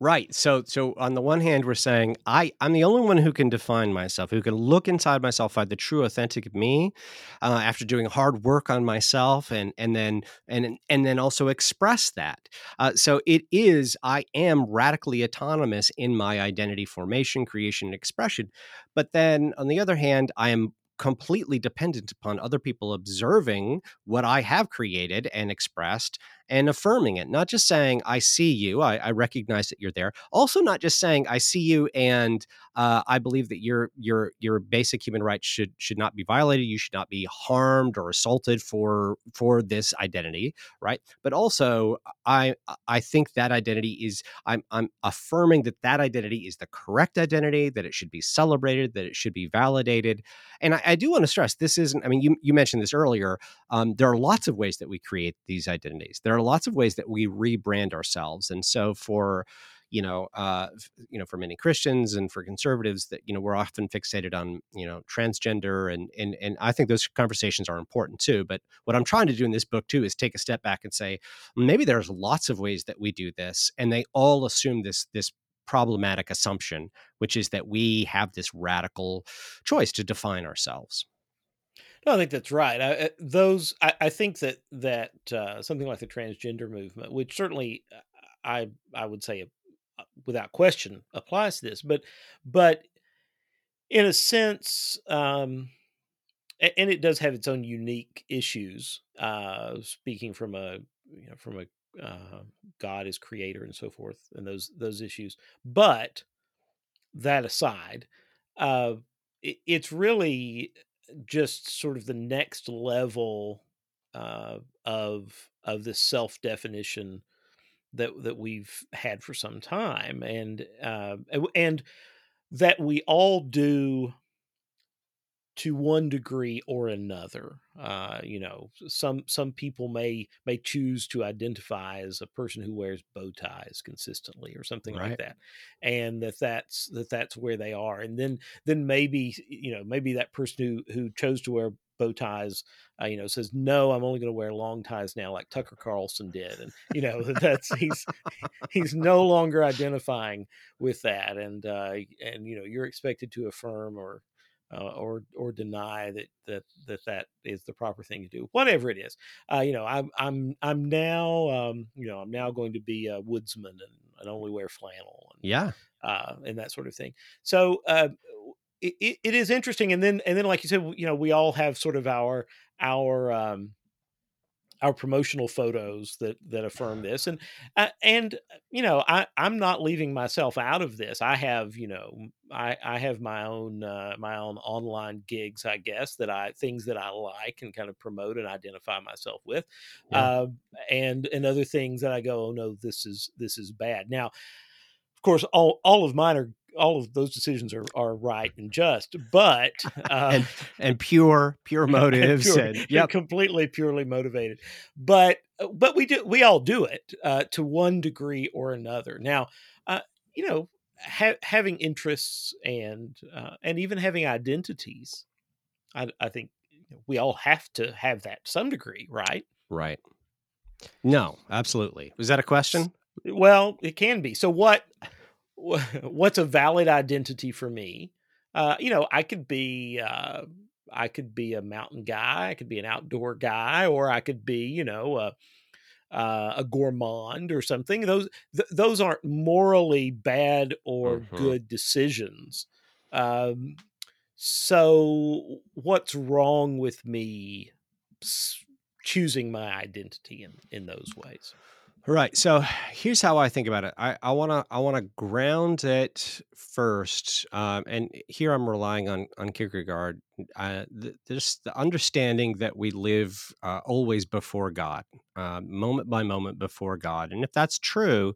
Right. So so on the one hand we're saying i i'm the only one who can define myself who can look inside myself find the true authentic me uh, after doing hard work on myself and and then and and then also express that. Uh, so it is i am radically autonomous in my identity formation creation and expression. But then on the other hand i am completely dependent upon other people observing what I have created and expressed and affirming it, not just saying, I see you, I, I recognize that you're there. Also, not just saying, I see you and uh, I believe that your your your basic human rights should should not be violated. You should not be harmed or assaulted for for this identity, right? But also, I I think that identity is I'm I'm affirming that that identity is the correct identity, that it should be celebrated, that it should be validated. And I, I do want to stress this isn't. I mean, you you mentioned this earlier. Um, there are lots of ways that we create these identities. There are lots of ways that we rebrand ourselves, and so for you know, uh, you know, for many Christians and for conservatives, that you know we're often fixated on you know transgender, and and and I think those conversations are important too. But what I'm trying to do in this book too is take a step back and say maybe there's lots of ways that we do this, and they all assume this this problematic assumption, which is that we have this radical choice to define ourselves. No, I think that's right. I, uh, those, I, I, think that that uh, something like the transgender movement, which certainly uh, I I would say uh, without question applies to this but but in a sense um and it does have its own unique issues uh speaking from a you know from a uh, god as creator and so forth and those those issues but that aside uh it, it's really just sort of the next level uh of of this self definition that that we've had for some time, and uh, and that we all do to one degree or another. Uh, you know, some some people may may choose to identify as a person who wears bow ties consistently or something right. like that, and that that's that that's where they are. And then then maybe you know maybe that person who who chose to wear bow ties, uh, you know, says no, I'm only going to wear long ties now, like Tucker Carlson did, and you know <laughs> that's he's he's no longer identifying with that, and uh, and you know you're expected to affirm or uh, or or deny that that that that is the proper thing to do. Whatever it is, uh, you know, I'm I'm I'm now um, you know I'm now going to be a woodsman and, and only wear flannel. And, yeah, uh, and that sort of thing. So uh, it, it is interesting and then and then like you said you know we all have sort of our our um our promotional photos that that affirm this and uh, and you know i i'm not leaving myself out of this. I have you know i i have my own uh, my own online gigs i guess that i things that i like and kind of promote and identify myself with yeah. uh, and and other things that i go oh no this is this is bad. Now of course all all of mine are all of those decisions are, are right and just, but <laughs> uh, and, and pure, pure <laughs> motives, and, pure, and completely purely motivated. But uh, but we do we all do it uh, to one degree or another. Now, uh, you know, ha- having interests and uh, and even having identities, I, I think we all have to have that to some degree, right? Right. No, absolutely. Was that a question? Well, it can be. So what? <laughs> what's a valid identity for me? Uh, you know, I could be uh, I could be a mountain guy, I could be an outdoor guy, or I could be, you know, a, uh, a gourmand or something. Those th- those aren't morally bad or mm-hmm. good decisions. Um, so, what's wrong with me choosing my identity in in those ways? Right. So here's how I think about it. I, wanna I wanna ground it first, um, and here I'm relying on on Kierkegaard. Uh, th- there's the understanding that we live uh, always before God, uh, moment by moment before God, and if that's true,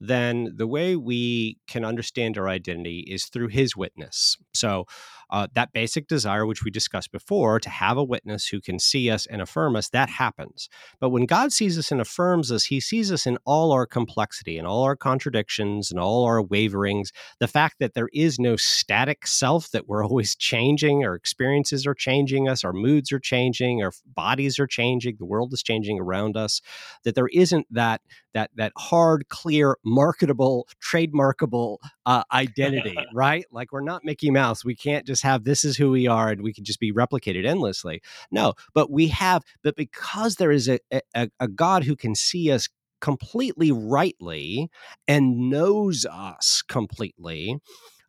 then the way we can understand our identity is through His witness. So uh, that basic desire, which we discussed before, to have a witness who can see us and affirm us, that happens. But when God sees us and affirms us, He sees us in all our complexity and all our contradictions and all our waverings. The fact that there is no static self, that we're <laughs> always changing, our experiences are changing us, our moods are changing, our bodies are changing, the world is changing around us, that there isn't that that that hard, clear, marketable, trademarkable uh, identity, <laughs> right? Like we're not Mickey Mouse. We can't just have this is who we are and we can just be replicated endlessly. No, but we have, but because there is a, a, a God who can see us completely rightly and knows us completely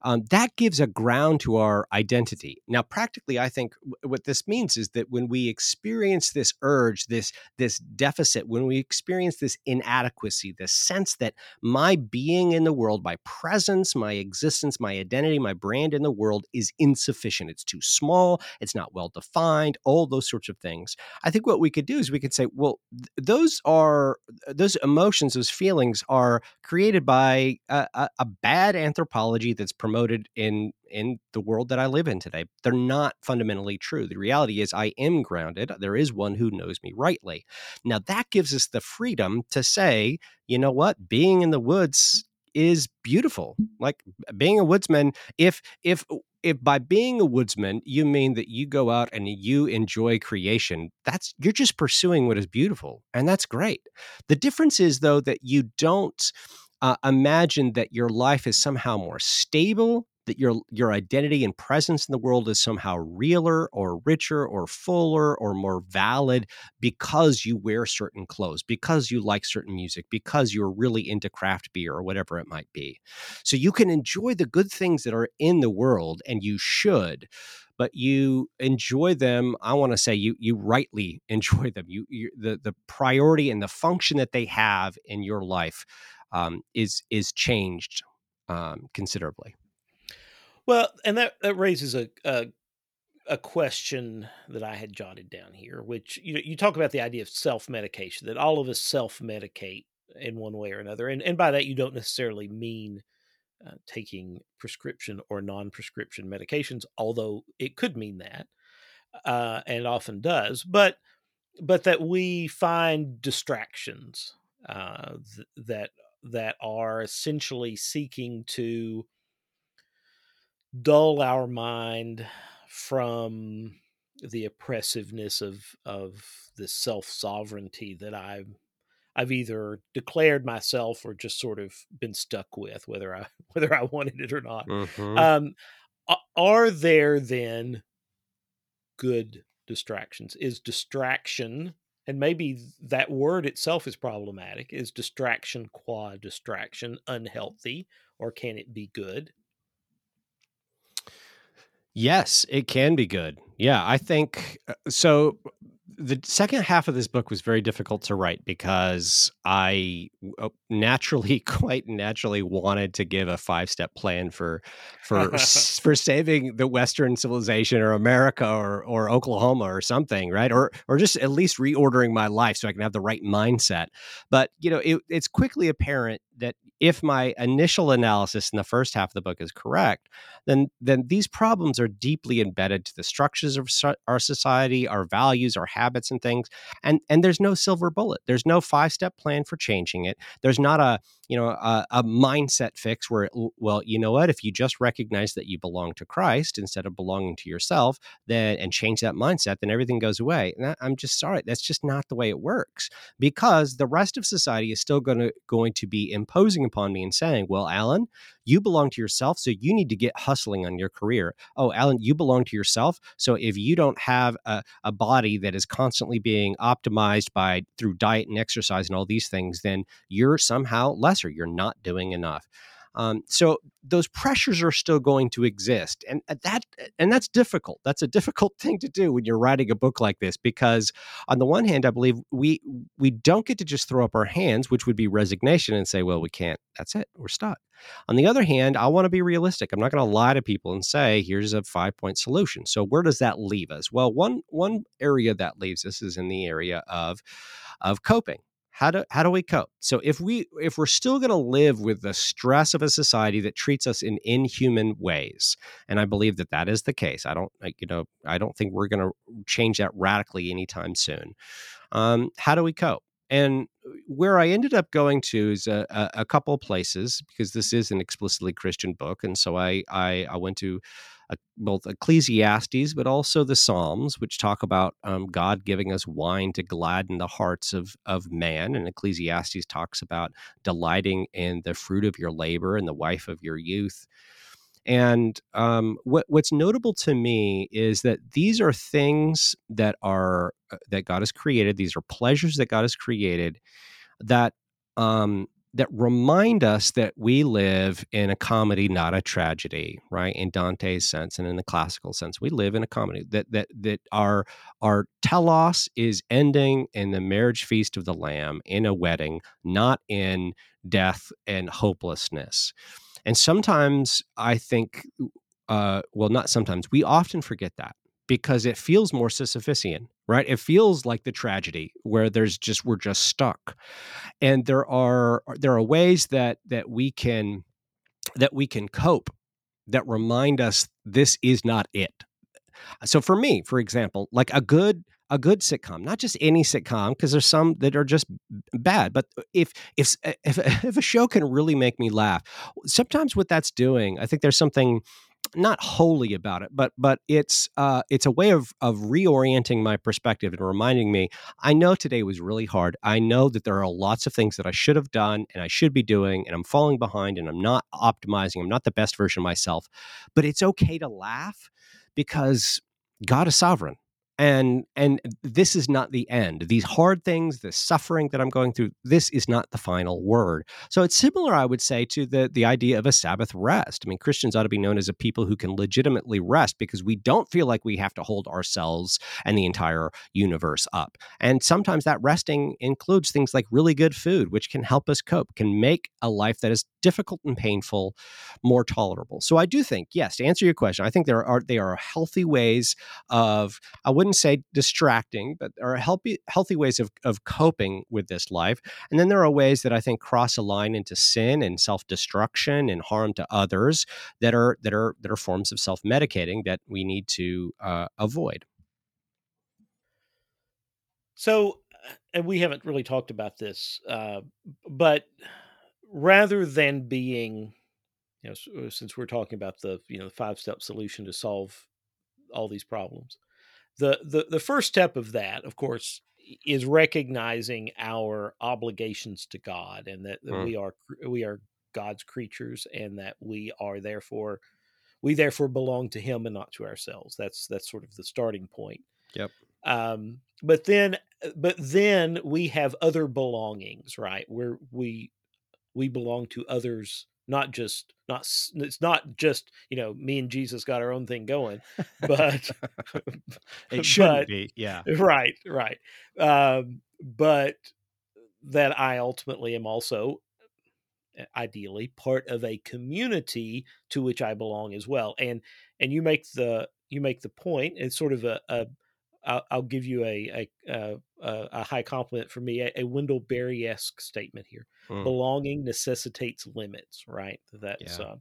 um, that gives a ground to our identity. Now, practically, I think what this means is that when we experience this urge, this this deficit, when we experience this inadequacy, this sense that my being in the world, my presence, my existence, my identity, my brand in the world is insufficient. It's too small. It's not well defined. All those sorts of things. I think what we could do is we could say, well, th- those are those emotions, those feelings are created by a, a, a bad anthropology that's promoted in in the world that I live in today. They're not fundamentally true. The reality is I am grounded. There is one who knows me rightly. Now that gives us the freedom to say, you know what, being in the woods is beautiful. Like being a woodsman, if if if by being a woodsman you mean that you go out and you enjoy creation, that's you're just pursuing what is beautiful, and that's great. The difference is though that you don't uh, imagine that your life is somehow more stable that your your identity and presence in the world is somehow realer or richer or fuller or more valid because you wear certain clothes, because you like certain music, because you're really into craft beer or whatever it might be. So you can enjoy the good things that are in the world and you should but you enjoy them i want to say you you rightly <laughs> enjoy them you, you, the the priority and the function that they have in your life um, is is changed um, considerably. Well, and that that raises a, a a question that I had jotted down here, which you you talk about the idea of self medication, that all of us self medicate in one way or another, and and by that you don't necessarily mean uh, taking prescription or non prescription medications, although it could mean that, uh, and often does, but but that we find distractions uh, th- that that are essentially seeking to dull our mind from the oppressiveness of of this self sovereignty that I've I've either declared myself or just sort of been stuck with, whether I <laughs> whether I wanted it or not. Mm-hmm. Um, are there then good distractions? Is distraction and maybe that word itself is problematic? Is distraction qua distraction unhealthy, or can it be good? Yes, it can be good. Yeah, I think uh, so. The second half of this book was very difficult to write because I uh, naturally, <laughs> quite naturally, wanted to give a five step plan for for <laughs> for saving the Western civilization or America or or Oklahoma or something, right? Or or just at least reordering my life so I can have the right mindset. But you know, it, it's quickly apparent that if my initial analysis in the first half of the book is correct, then then these problems are deeply embedded to the structures of our society, our values, our habits, and things. And and there's no silver bullet. There's no five step plan for changing it. There's not a you know a, a mindset fix where it, well you know what if you just recognize that you belong to Christ instead of belonging to yourself then and change that mindset then everything goes away. And I'm just sorry that's just not the way it works because the rest of society is still going to going to be imposing upon me and saying, well, Alan, you belong to yourself, so you need to get hustling on your career. Oh, Alan, you belong to yourself. So if you don't have a, a body that is constantly being optimized by through diet and exercise and all these things, then you're somehow lesser. You're not doing enough. Um, so those pressures are still going to exist, and uh, that and that's difficult. That's a difficult <laughs> thing to do when you're writing a book like this because, on the one hand, I believe we we don't get to just throw up our hands, which would be resignation, and say, "Well, we can't. That's it. We're stuck." On the other hand, I want to be realistic. I'm not going to lie to people and say, "Here's a five point solution." So where does that leave us? Well, one one area that leaves us is in the area of of coping how do how do we cope? So if we if we're still going to live with the stress of a society that treats us in inhuman ways and i believe that that is the case i don't you know i don't think we're going to change that radically anytime soon um, how do we cope? And where I ended up going to is a, a, a couple places because this is an explicitly Christian book, and so I I, I went to both Ecclesiastes, but also the Psalms, which talk about um, God giving us wine to gladden the hearts of, of man. And Ecclesiastes talks about delighting in the fruit of your labor and the wife of your youth. And um, what, what's notable to me is that these are things that are uh, that God has created. These are pleasures that God has created that um, that remind us that we live in a comedy, not a tragedy, right? In Dante's sense and in the classical sense, we live in a comedy. That that that our our telos is ending in the marriage feast of the Lamb in a wedding, not in death and hopelessness. And sometimes I think, uh, well, not sometimes, we often forget that because it feels more Sisyphusian, right? It feels like the tragedy where there's just we're just stuck, and there are there are ways that that we can that we can cope that remind us this is not it. So for me, for example, like a good a good sitcom, not just any sitcom, because there's some that are just bad. But if if if <laughs> if a show can really make me laugh, sometimes what that's doing, I think there's something not wholly about it, but but it's uh, it's a way of of reorienting my perspective and reminding me. I know today was really hard. I know that there are lots of things that I should have done and I should be doing, and I'm falling behind and I'm not optimizing. I'm not the best version of myself, but it's okay to laugh because God is sovereign and and this is not the end. These hard things the suffering that i'm going through this is not the final word. So it's similar i would say to the the idea of a sabbath rest. I mean christians ought to be known as a people who can legitimately rest because we don't feel like we have to hold ourselves and the entire universe up. And sometimes that resting includes things like really good food which can help us cope can make a life that is difficult and painful more tolerable. So i do think yes to answer your question i think there are they are healthy ways of i wouldn't wouldn't say distracting, but there are healthy healthy ways of of coping with this life. And then there are ways that I think cross a line into sin and self destruction and harm to others that are that are that are forms of self medicating that we need to uh, avoid. So, and we haven't really talked about this, uh, but rather than being, you know, uh, since we're talking about the you know the five step solution to solve all these problems, the the the first step of that, of course, is recognizing our obligations to God and that, that mm. we are we are God's creatures and that we are therefore we therefore belong to Him and not to ourselves. That's that's sort of the starting point. Yep. Um, but then but then we have other belongings, right? Where we we belong to others not just not it's not just you know me and jesus got our own thing going <laughs> but <laughs> it should but, be yeah. right right um, but that i ultimately am also eh, ideally part of a community to which i belong as well and and you make the you make the point it's sort of a, a I'll, I'll give you a a, a, a high compliment for me, a, a Wendell Berry esque statement here. Mm. Belonging necessitates limits, right? That's yeah. uh,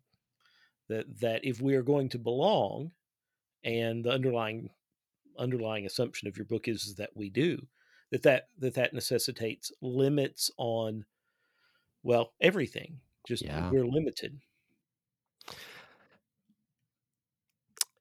that that if we are going to belong, and the underlying underlying assumption of your book is, is that we do, that that that that necessitates limits on, well, everything. Just yeah. we're limited.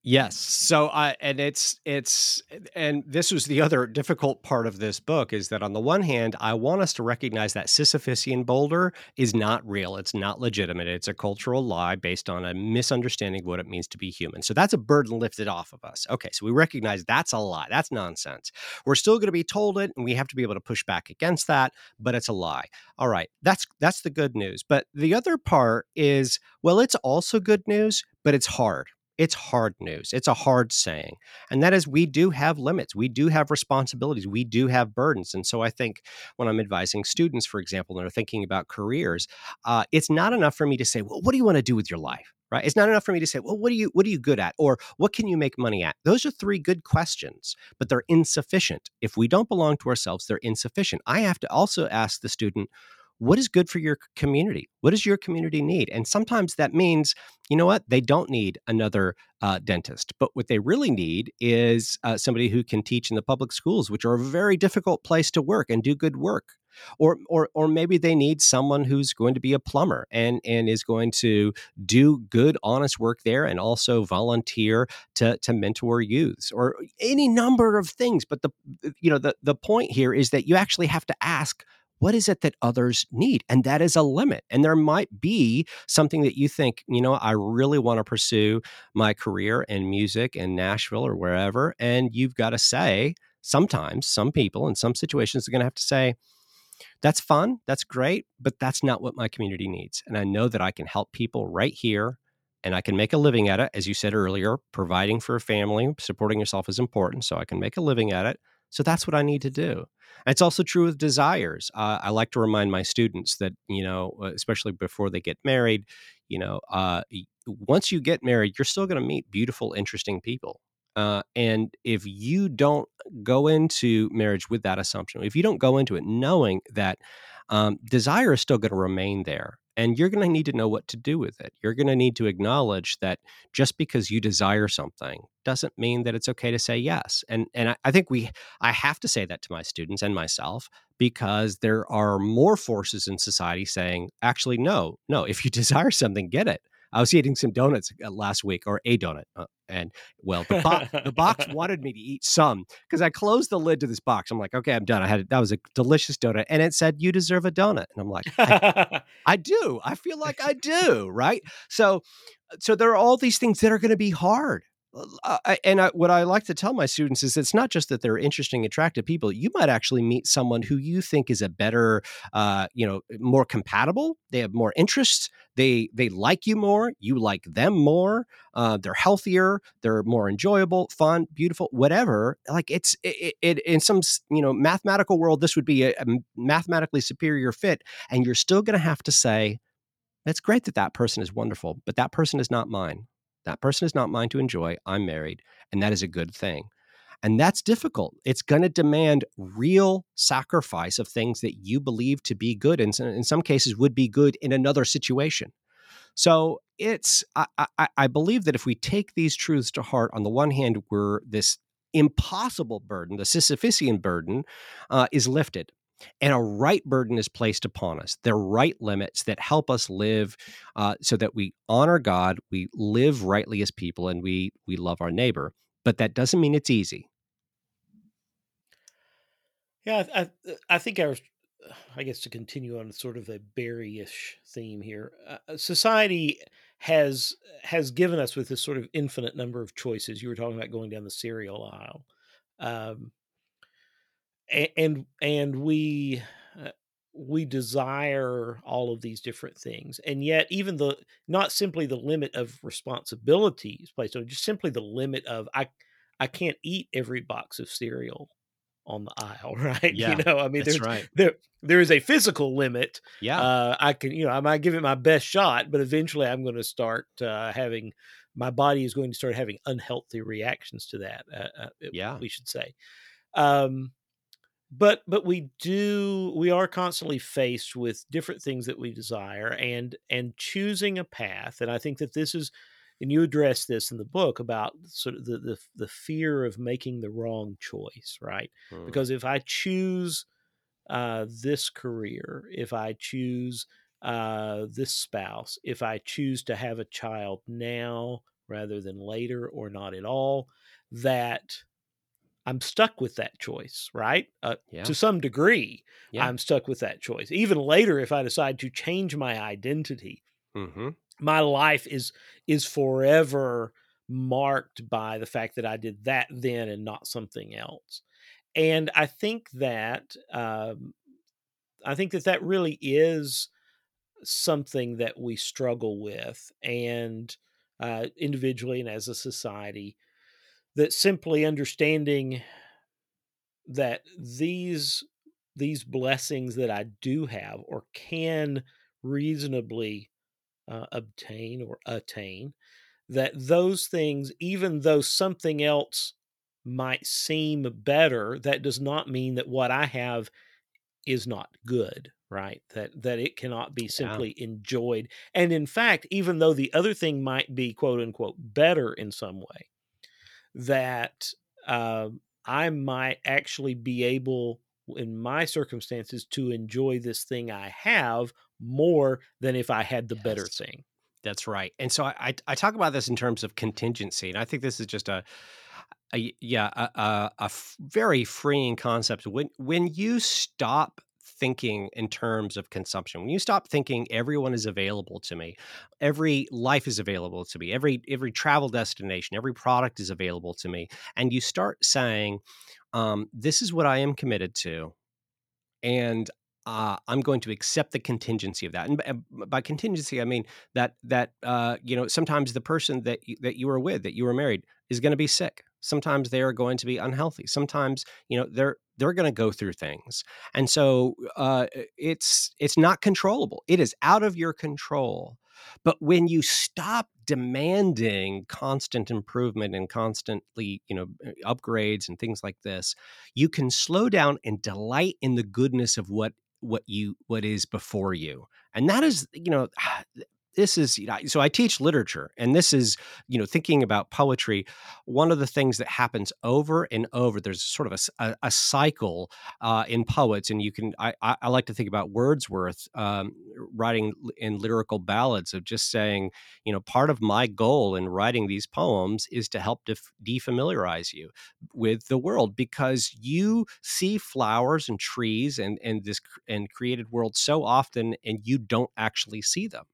Yes. So I and it's it's and this was the other difficult part of this book is that on the one hand, I want us to recognize that Sisyphusian boulder is not real. It's not legitimate. It's a cultural lie based on a misunderstanding of what it means to be human. So that's a burden lifted off of us. Okay, so we recognize that's a lie. That's nonsense. We're still going to be told it and we have to be able to push back against that, but it's a lie. All right. That's that's the good news. But the other part is well, it's also good news, but it's hard it's hard news. It's a hard saying. And that is, we do have limits. We do have responsibilities. We do have burdens. And so I think when I'm advising students, for example, that are thinking about careers, uh, it's not enough for me to say, well, what do you want to do with your life? Right. It's not enough for me to say, well, what are you what are you good at? Or what can you make money at? Those are three good questions, but they're insufficient. If we don't belong to ourselves, they're insufficient. I have to also ask the student, what is good for your community? What does your community need? And sometimes that means, you know what, they don't need another uh, dentist, but what they really need is uh, somebody who can teach in the public schools, which are a very difficult place to work and do good work. Or, or, or maybe they need someone who's going to be a plumber and, and is going to do good, honest work there and also volunteer to, to mentor youths or any number of things. But the, you know, the, the point here is that you actually have to ask what is it that others need? And that is a limit. And there might be something that you think, you know, I really want to pursue my career in music in Nashville or wherever. And you've got to say, sometimes some people in some situations are going to have to say, that's fun, that's great, but that's not what my community needs. And I know that I can help people right here and I can make a living at it. As you said earlier, providing for a family, supporting yourself is important. So I can make a living at it. So that's what I need to do. And it's also true with desires. Uh, I like to remind my students that, you know, uh, especially before they get married, you know, uh, once you get married, you're still going to meet beautiful, interesting people. Uh, and if you don't go into marriage with that assumption, if you don't go into it knowing that um, desire is still going to remain there, and you're going to need to know what to do with it. You're going to need to acknowledge that just because you desire something doesn't mean that it's okay to say yes. And and I, I think we I have to say that to my students and myself because there are more forces in society saying, actually, no, no. If you <laughs> desire something, get it. I was eating some donuts uh, last week, or a donut, uh, and well, the, bo- the box <laughs> wanted me to eat some because I closed the lid to this box. I'm like, okay, I'm done. I had that was a delicious donut, and it said, "You deserve a donut," and I'm like, I, <laughs> I do. I feel like I do, right? So, so there are all these things that are going to be hard uh, and I, what I like to tell my students is it's not just that they're interesting, attractive people. You might actually meet someone who you think is a better, uh, you know, more compatible. They have more interests. They they like you more. You like them more. Uh, they're healthier. They're more enjoyable, fun, beautiful, whatever. Like it's it, it in some you know mathematical world, this would be a, a mathematically superior fit, and you're still going to have to say, "It's great that that person is wonderful, but that person is not mine." That person is not mine to enjoy. I'm married, and that is a good thing. And that's difficult. It's going to demand real sacrifice of things that you believe to be good, and in some cases would be good in another situation. So it's I, I, I believe that if we take these truths to heart, on the one hand, we're this impossible burden, the Sisyphusian burden, uh, is lifted and a right burden is placed upon us. They're right limits that help us live uh, so that we honor God, we live rightly as people, and we we love our neighbor. But that doesn't mean it's easy. Yeah, I I, I think our I guess to continue on sort of a Berry-ish theme here, uh, uh, society has has given us with this sort of infinite number of choices. You were talking about going down the cereal aisle. Um, and and we uh, we desire all of these different things and yet even the not simply the limit of responsibilities placed on just simply the limit of i i can't eat every box of cereal on the aisle <laughs> right? Yeah, you know i mean there's right. there there is a physical limit yeah. uh, i can you know i might give it my best shot but eventually i'm going to start uh, having my body is going to start having unhealthy reactions to that uh, uh yeah. we should say. Um but but we do we are constantly faced with different things that we desire and and choosing a path and i think that this is and you address this in the book about sort of the the, the fear of making the wrong choice right hmm. because if i choose uh, this career if i choose uh, this spouse if i choose to have a child now rather than later or not at all that I'm stuck with that choice, right? Uh, yeah. To some degree, yeah. I'm stuck with that choice. Even later, if I decide to change my identity, mm-hmm. my life is is forever marked by the fact that I did that then and not something else. And I think that um, I think that that really is something that we struggle with, and uh, individually and as a society that simply understanding that these these blessings that I do have or can reasonably uh, obtain or attain that those things even though something else might seem better that does not mean that what I have is not good right that that it cannot be simply yeah. enjoyed and in fact even though the other thing might be quote unquote better in some way that uh, I might actually be able, in my circumstances, to enjoy this thing I have more than if I had the yes. better thing. That's right. And so I, I talk about this in terms of contingency, and I think this is just a, a yeah, a, a, a very freeing concept. When when you stop thinking in terms of consumption when you stop thinking everyone is available to me every life is available to me every every travel destination every product is available to me and you start saying um, this is what i am committed to and uh, I'm going to accept the contingency of that. And by contingency, I mean that that uh, you know sometimes the person that you, that you were with, that you were married, is going to be sick. Sometimes they are going to be unhealthy. Sometimes you know they're they're going to go through things, and so uh, it's it's not controllable. It is out of your control. But when you stop demanding constant improvement and constantly, you know, upgrades and things like this, you can slow down and delight in the goodness of what what you what is before you and that is you know <sighs> this is you know, so i teach literature and this is you know thinking about poetry one of the things that happens over and over there's sort of a, a, a cycle uh, in poets and you can I, I, like to think about wordsworth um, writing in lyrical ballads of just saying you know part of my goal in writing these poems is to help def- defamiliarize you with the world because you see flowers and trees and and this and created world so often and you don't actually see them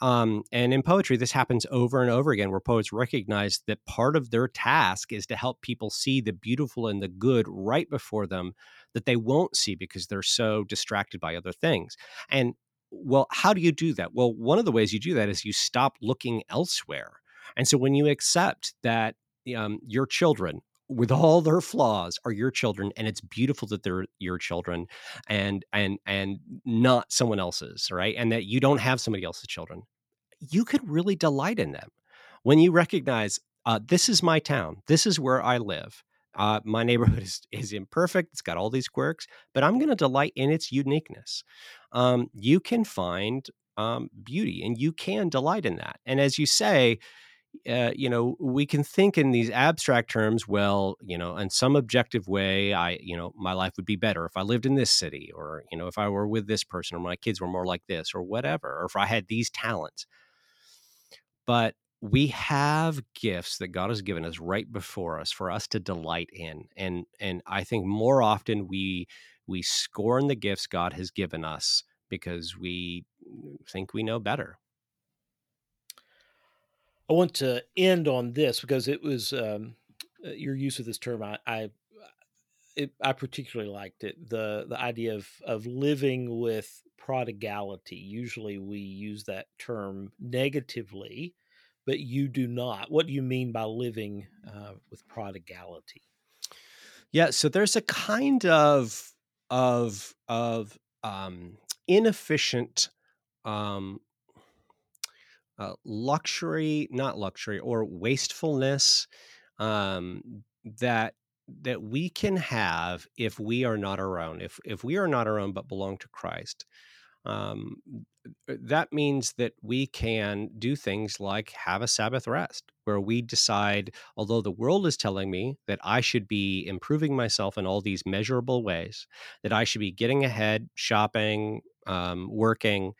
um, and in poetry, this happens over and over again, where poets recognize that part of their task is to help people see the beautiful and the good right before them that they won't see because they're so distracted by other things. And well, how do you do that? Well, one of the ways you do that is you stop looking elsewhere. And so when you accept that um, your children with all their flaws are your children and it's beautiful that they're your children and and and not someone else's right? And that you don't have somebody else's children. You could really delight in them. When you recognize uh, this is my town this is where i live uh, my neighborhood <laughs> is, is imperfect it's got all these quirks but i'm going to delight in its uniqueness. Um, you can find um, beauty and you can delight in that. And as you say uh, you know, we can think in these abstract terms. Well, you know, in some objective way, I, you know, my life would be better if I lived in this city, or you know, if I were with this person, or my kids were more like this, or whatever, or if I had these talents. But we have gifts that God has given us right before us for us to delight in, and and I think more often we we scorn the gifts God has given us because we think we know better. I want to end on this because it was um, uh, your use of this term. I I, it, I particularly liked it. the The idea of of living with prodigality. Usually, we use that term negatively, but you do not. What do you mean by living uh, with prodigality? Yeah, so there's a kind of of of um, inefficient um, uh, luxury, not luxury, or wastefulness um, that that we can have if we are not our own. If if we are not our own but belong to Christ, um, uh, that means that we can do things like have a Sabbath rest, where we decide, although the world is telling me that I should be improving myself in all these measurable ways, that I should be getting ahead, shopping, um, working,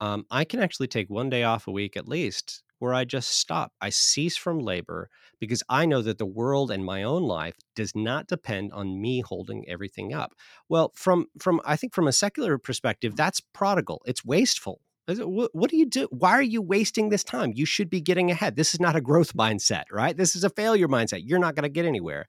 um, I can actually take one day off a week at least where I just stop. I cease from labor because I know that the world and my own life does not depend on me holding everything up. Well, from from I think from a secular perspective, that's prodigal. It's wasteful. What, what do you do? Why are you wasting this time? You should be getting ahead. This is not a growth mindset, right? This is a failure mindset. You're not going to get anywhere.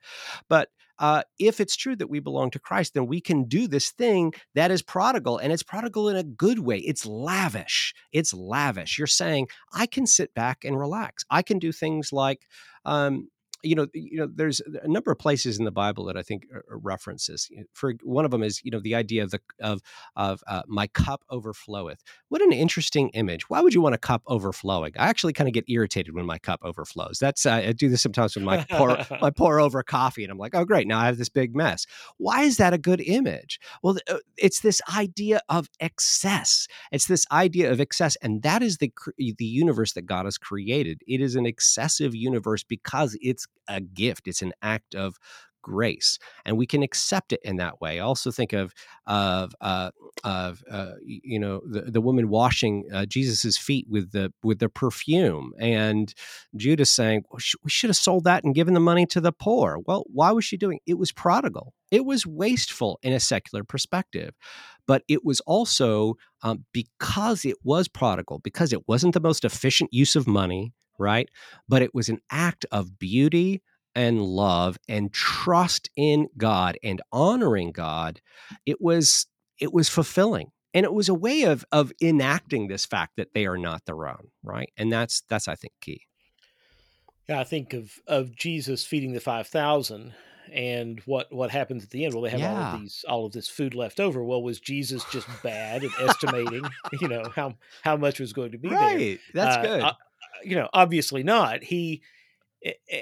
But uh, if it's true that we belong to Christ, then we can do this thing that is prodigal, and it's prodigal in a good way. It's lavish. It's lavish. You're saying, I can sit back and relax. I can do things like, um, you know, you know, there's a number of places in the Bible that I think references. For one of them is, you know, the idea of the of of uh, my cup overfloweth. What an interesting image. Why would you want a cup overflowing? I actually kind of get irritated when my cup overflows. That's uh, I do this sometimes when my pour <laughs> I pour over coffee, and I'm like, oh great, now I have this big mess. Why is that a good image? Well, uh, it's this idea of excess. It's this idea of excess, and that is the the universe that God has created. It is an excessive universe because it's a gift. It's an act of grace and we can accept it in that way also think of of uh, of uh, you know the, the woman washing uh, jesus's feet with the with the perfume and judas saying well, sh- we should have sold that and given the money to the poor well why was she doing it was prodigal it was wasteful in a secular perspective but it was also um, because it was prodigal because it wasn't the most efficient use of money right? But it was an act of beauty and love and trust in God and honoring God. It was it was fulfilling and it was a way of of enacting this fact that they are not their own right and that's that's i think key yeah i think of of jesus feeding the 5000 and what what happens at the end well they have yeah. all of these all of this food left over well was jesus just bad at <laughs> estimating you know how how much was going to be right there? that's uh, good you know obviously not. He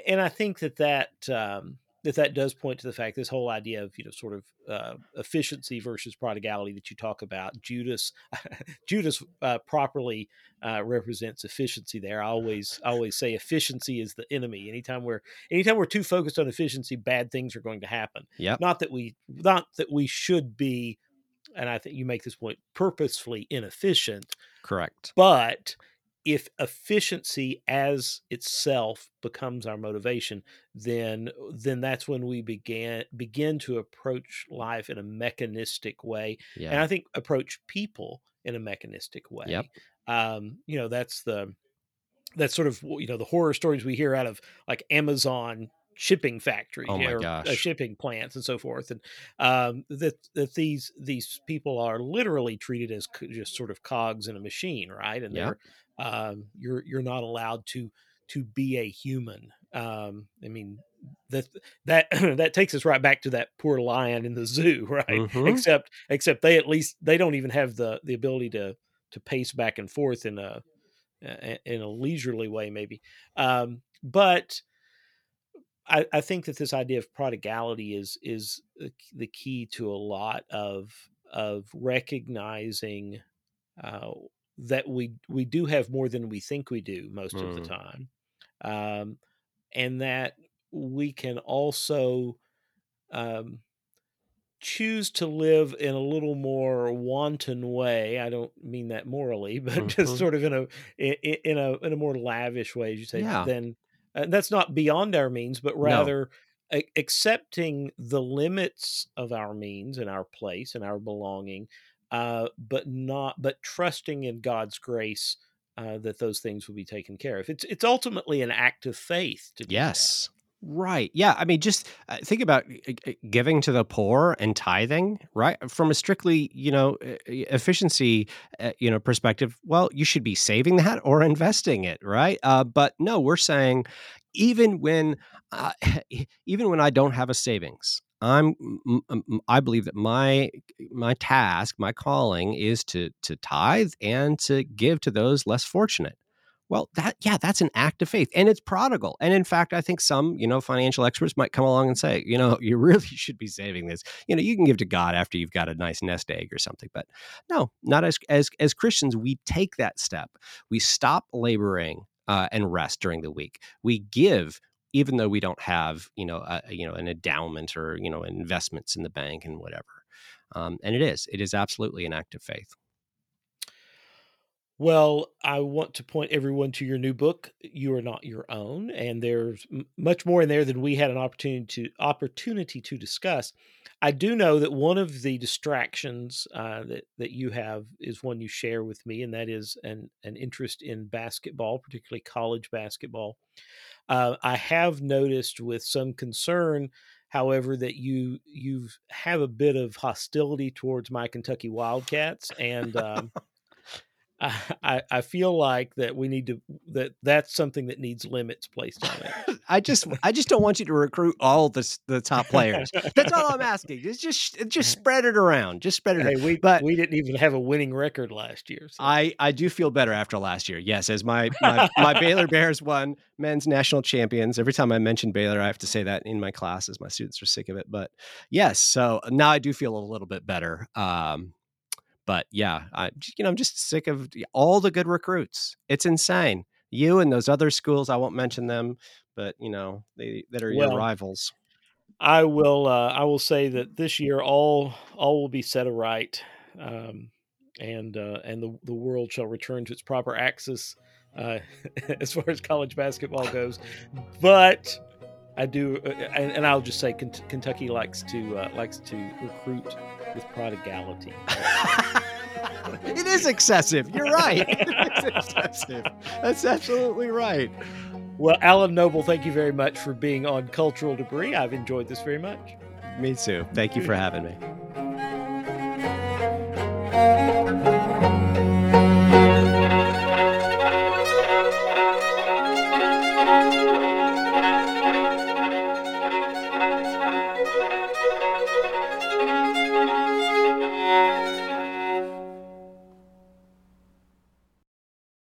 and i think that that um that that does point to the fact this whole idea of you know sort of uh, efficiency versus prodigality that you talk about judas <laughs> judas uh, properly uh, represents efficiency there. I always I always say efficiency is the enemy. Anytime we're anytime we're too focused on efficiency bad things are going to happen. Yeah not that we not that we should be and i think you make this point purposefully inefficient correct. but if efficiency as itself becomes our motivation then then that's when we begin begin to approach life in a mechanistic way yeah. and i think approach people in a mechanistic way yep. um you know that's the that's sort of you know the horror stories we hear out of like amazon shipping factory oh or gosh. Uh, shipping plants and so forth and um, that that these these people are literally treated as just sort of cogs in a machine right and they're um, you're you're not allowed to to be a human. Um, I mean that that <clears throat> that takes us right back to that poor lion in the zoo, <laughs> right? Mm-hmm. Except except they at least they don't even have the the ability to to pace back and forth in a in a leisurely way, maybe. Um, but I, I think that this idea of prodigality is is the key to a lot of of recognizing uh, that we we do have more than we think we do most mm. of the mm. time, um, and that we can also um, choose to live in a little more wanton way. I don't mean that morally, <laughs> but mm-hmm. just sort of in a in a in a more lavish way, as you say. Yeah. Then uh, that's not beyond our means, but rather. No. A- accepting the limits of our means and our place and our belonging uh, but not but trusting in God's grace uh, that those things will be taken care of. It's it's ultimately an act of faith to yes. Right. Yeah. I mean, just uh, think about giving to the poor and tithing, right? From a strictly, you know, efficiency, uh, you know, perspective. Well, you should be saving that <laughs> or investing it, right? Uh, but no, we're saying even when, uh, <laughs> even when I don't have a savings, I'm I believe that my my task, my calling is to to tithe and to give to those less fortunate. Well, that yeah, that's an act of faith and it's prodigal. And in fact, I think some, you know, financial experts might come along and say, you know, <laughs> you really should be saving this. You know, you can give to God after you've got a nice nest egg or something. But no, not as as as Christians, we take that step. We stop laboring uh, and rest during the week. We give even though we don't have you know a, you know an endowment or you know investments in the bank and whatever um, and it is it is absolutely an act of faith well i want to point everyone to your new book you are not your own and there's m- much more in there than we had an opportunity to opportunity to discuss. I do know that one of the distractions uh, that that you have is one you share with me and that is an an interest in basketball particularly college basketball. Uh, I have noticed with some concern, however, that you you have a bit of hostility towards my Kentucky Wildcats, and um, <laughs> I, I feel like that we need to that that's something that needs limits placed on it. <laughs> I just I just don't want you to recruit all the the top players. That's all I'm asking. <laughs> It's just just spread it around. Just spread it. Hey, around. we but we didn't even have a winning record last year. So. I I do feel better after last year. Yes, as my my, my Baylor Bears won men's national champions. Every time I mention Baylor, I have to say that in my classes. My students are sick of it, but yes. So now I do feel a little bit better. Um, but yeah, I you know I'm just sick of all the good recruits. It's insane. You and those other schools, I won't mention them, but you know they that are well, your rivals. I will. Uh, I will say that this year all all will be set aright, um, and uh, and the the world shall return to its proper axis uh, <laughs> as far as college basketball goes. But I do, uh, and, and, I'll just say Kentucky likes to uh, likes to recruit with prodigality. <laughs> it is excessive. You're right. <laughs> Excessive. That's absolutely right. Well, Alan Noble, thank you very much for being on Cultural Debris. I've enjoyed this very much. Me too. Thank you for having me.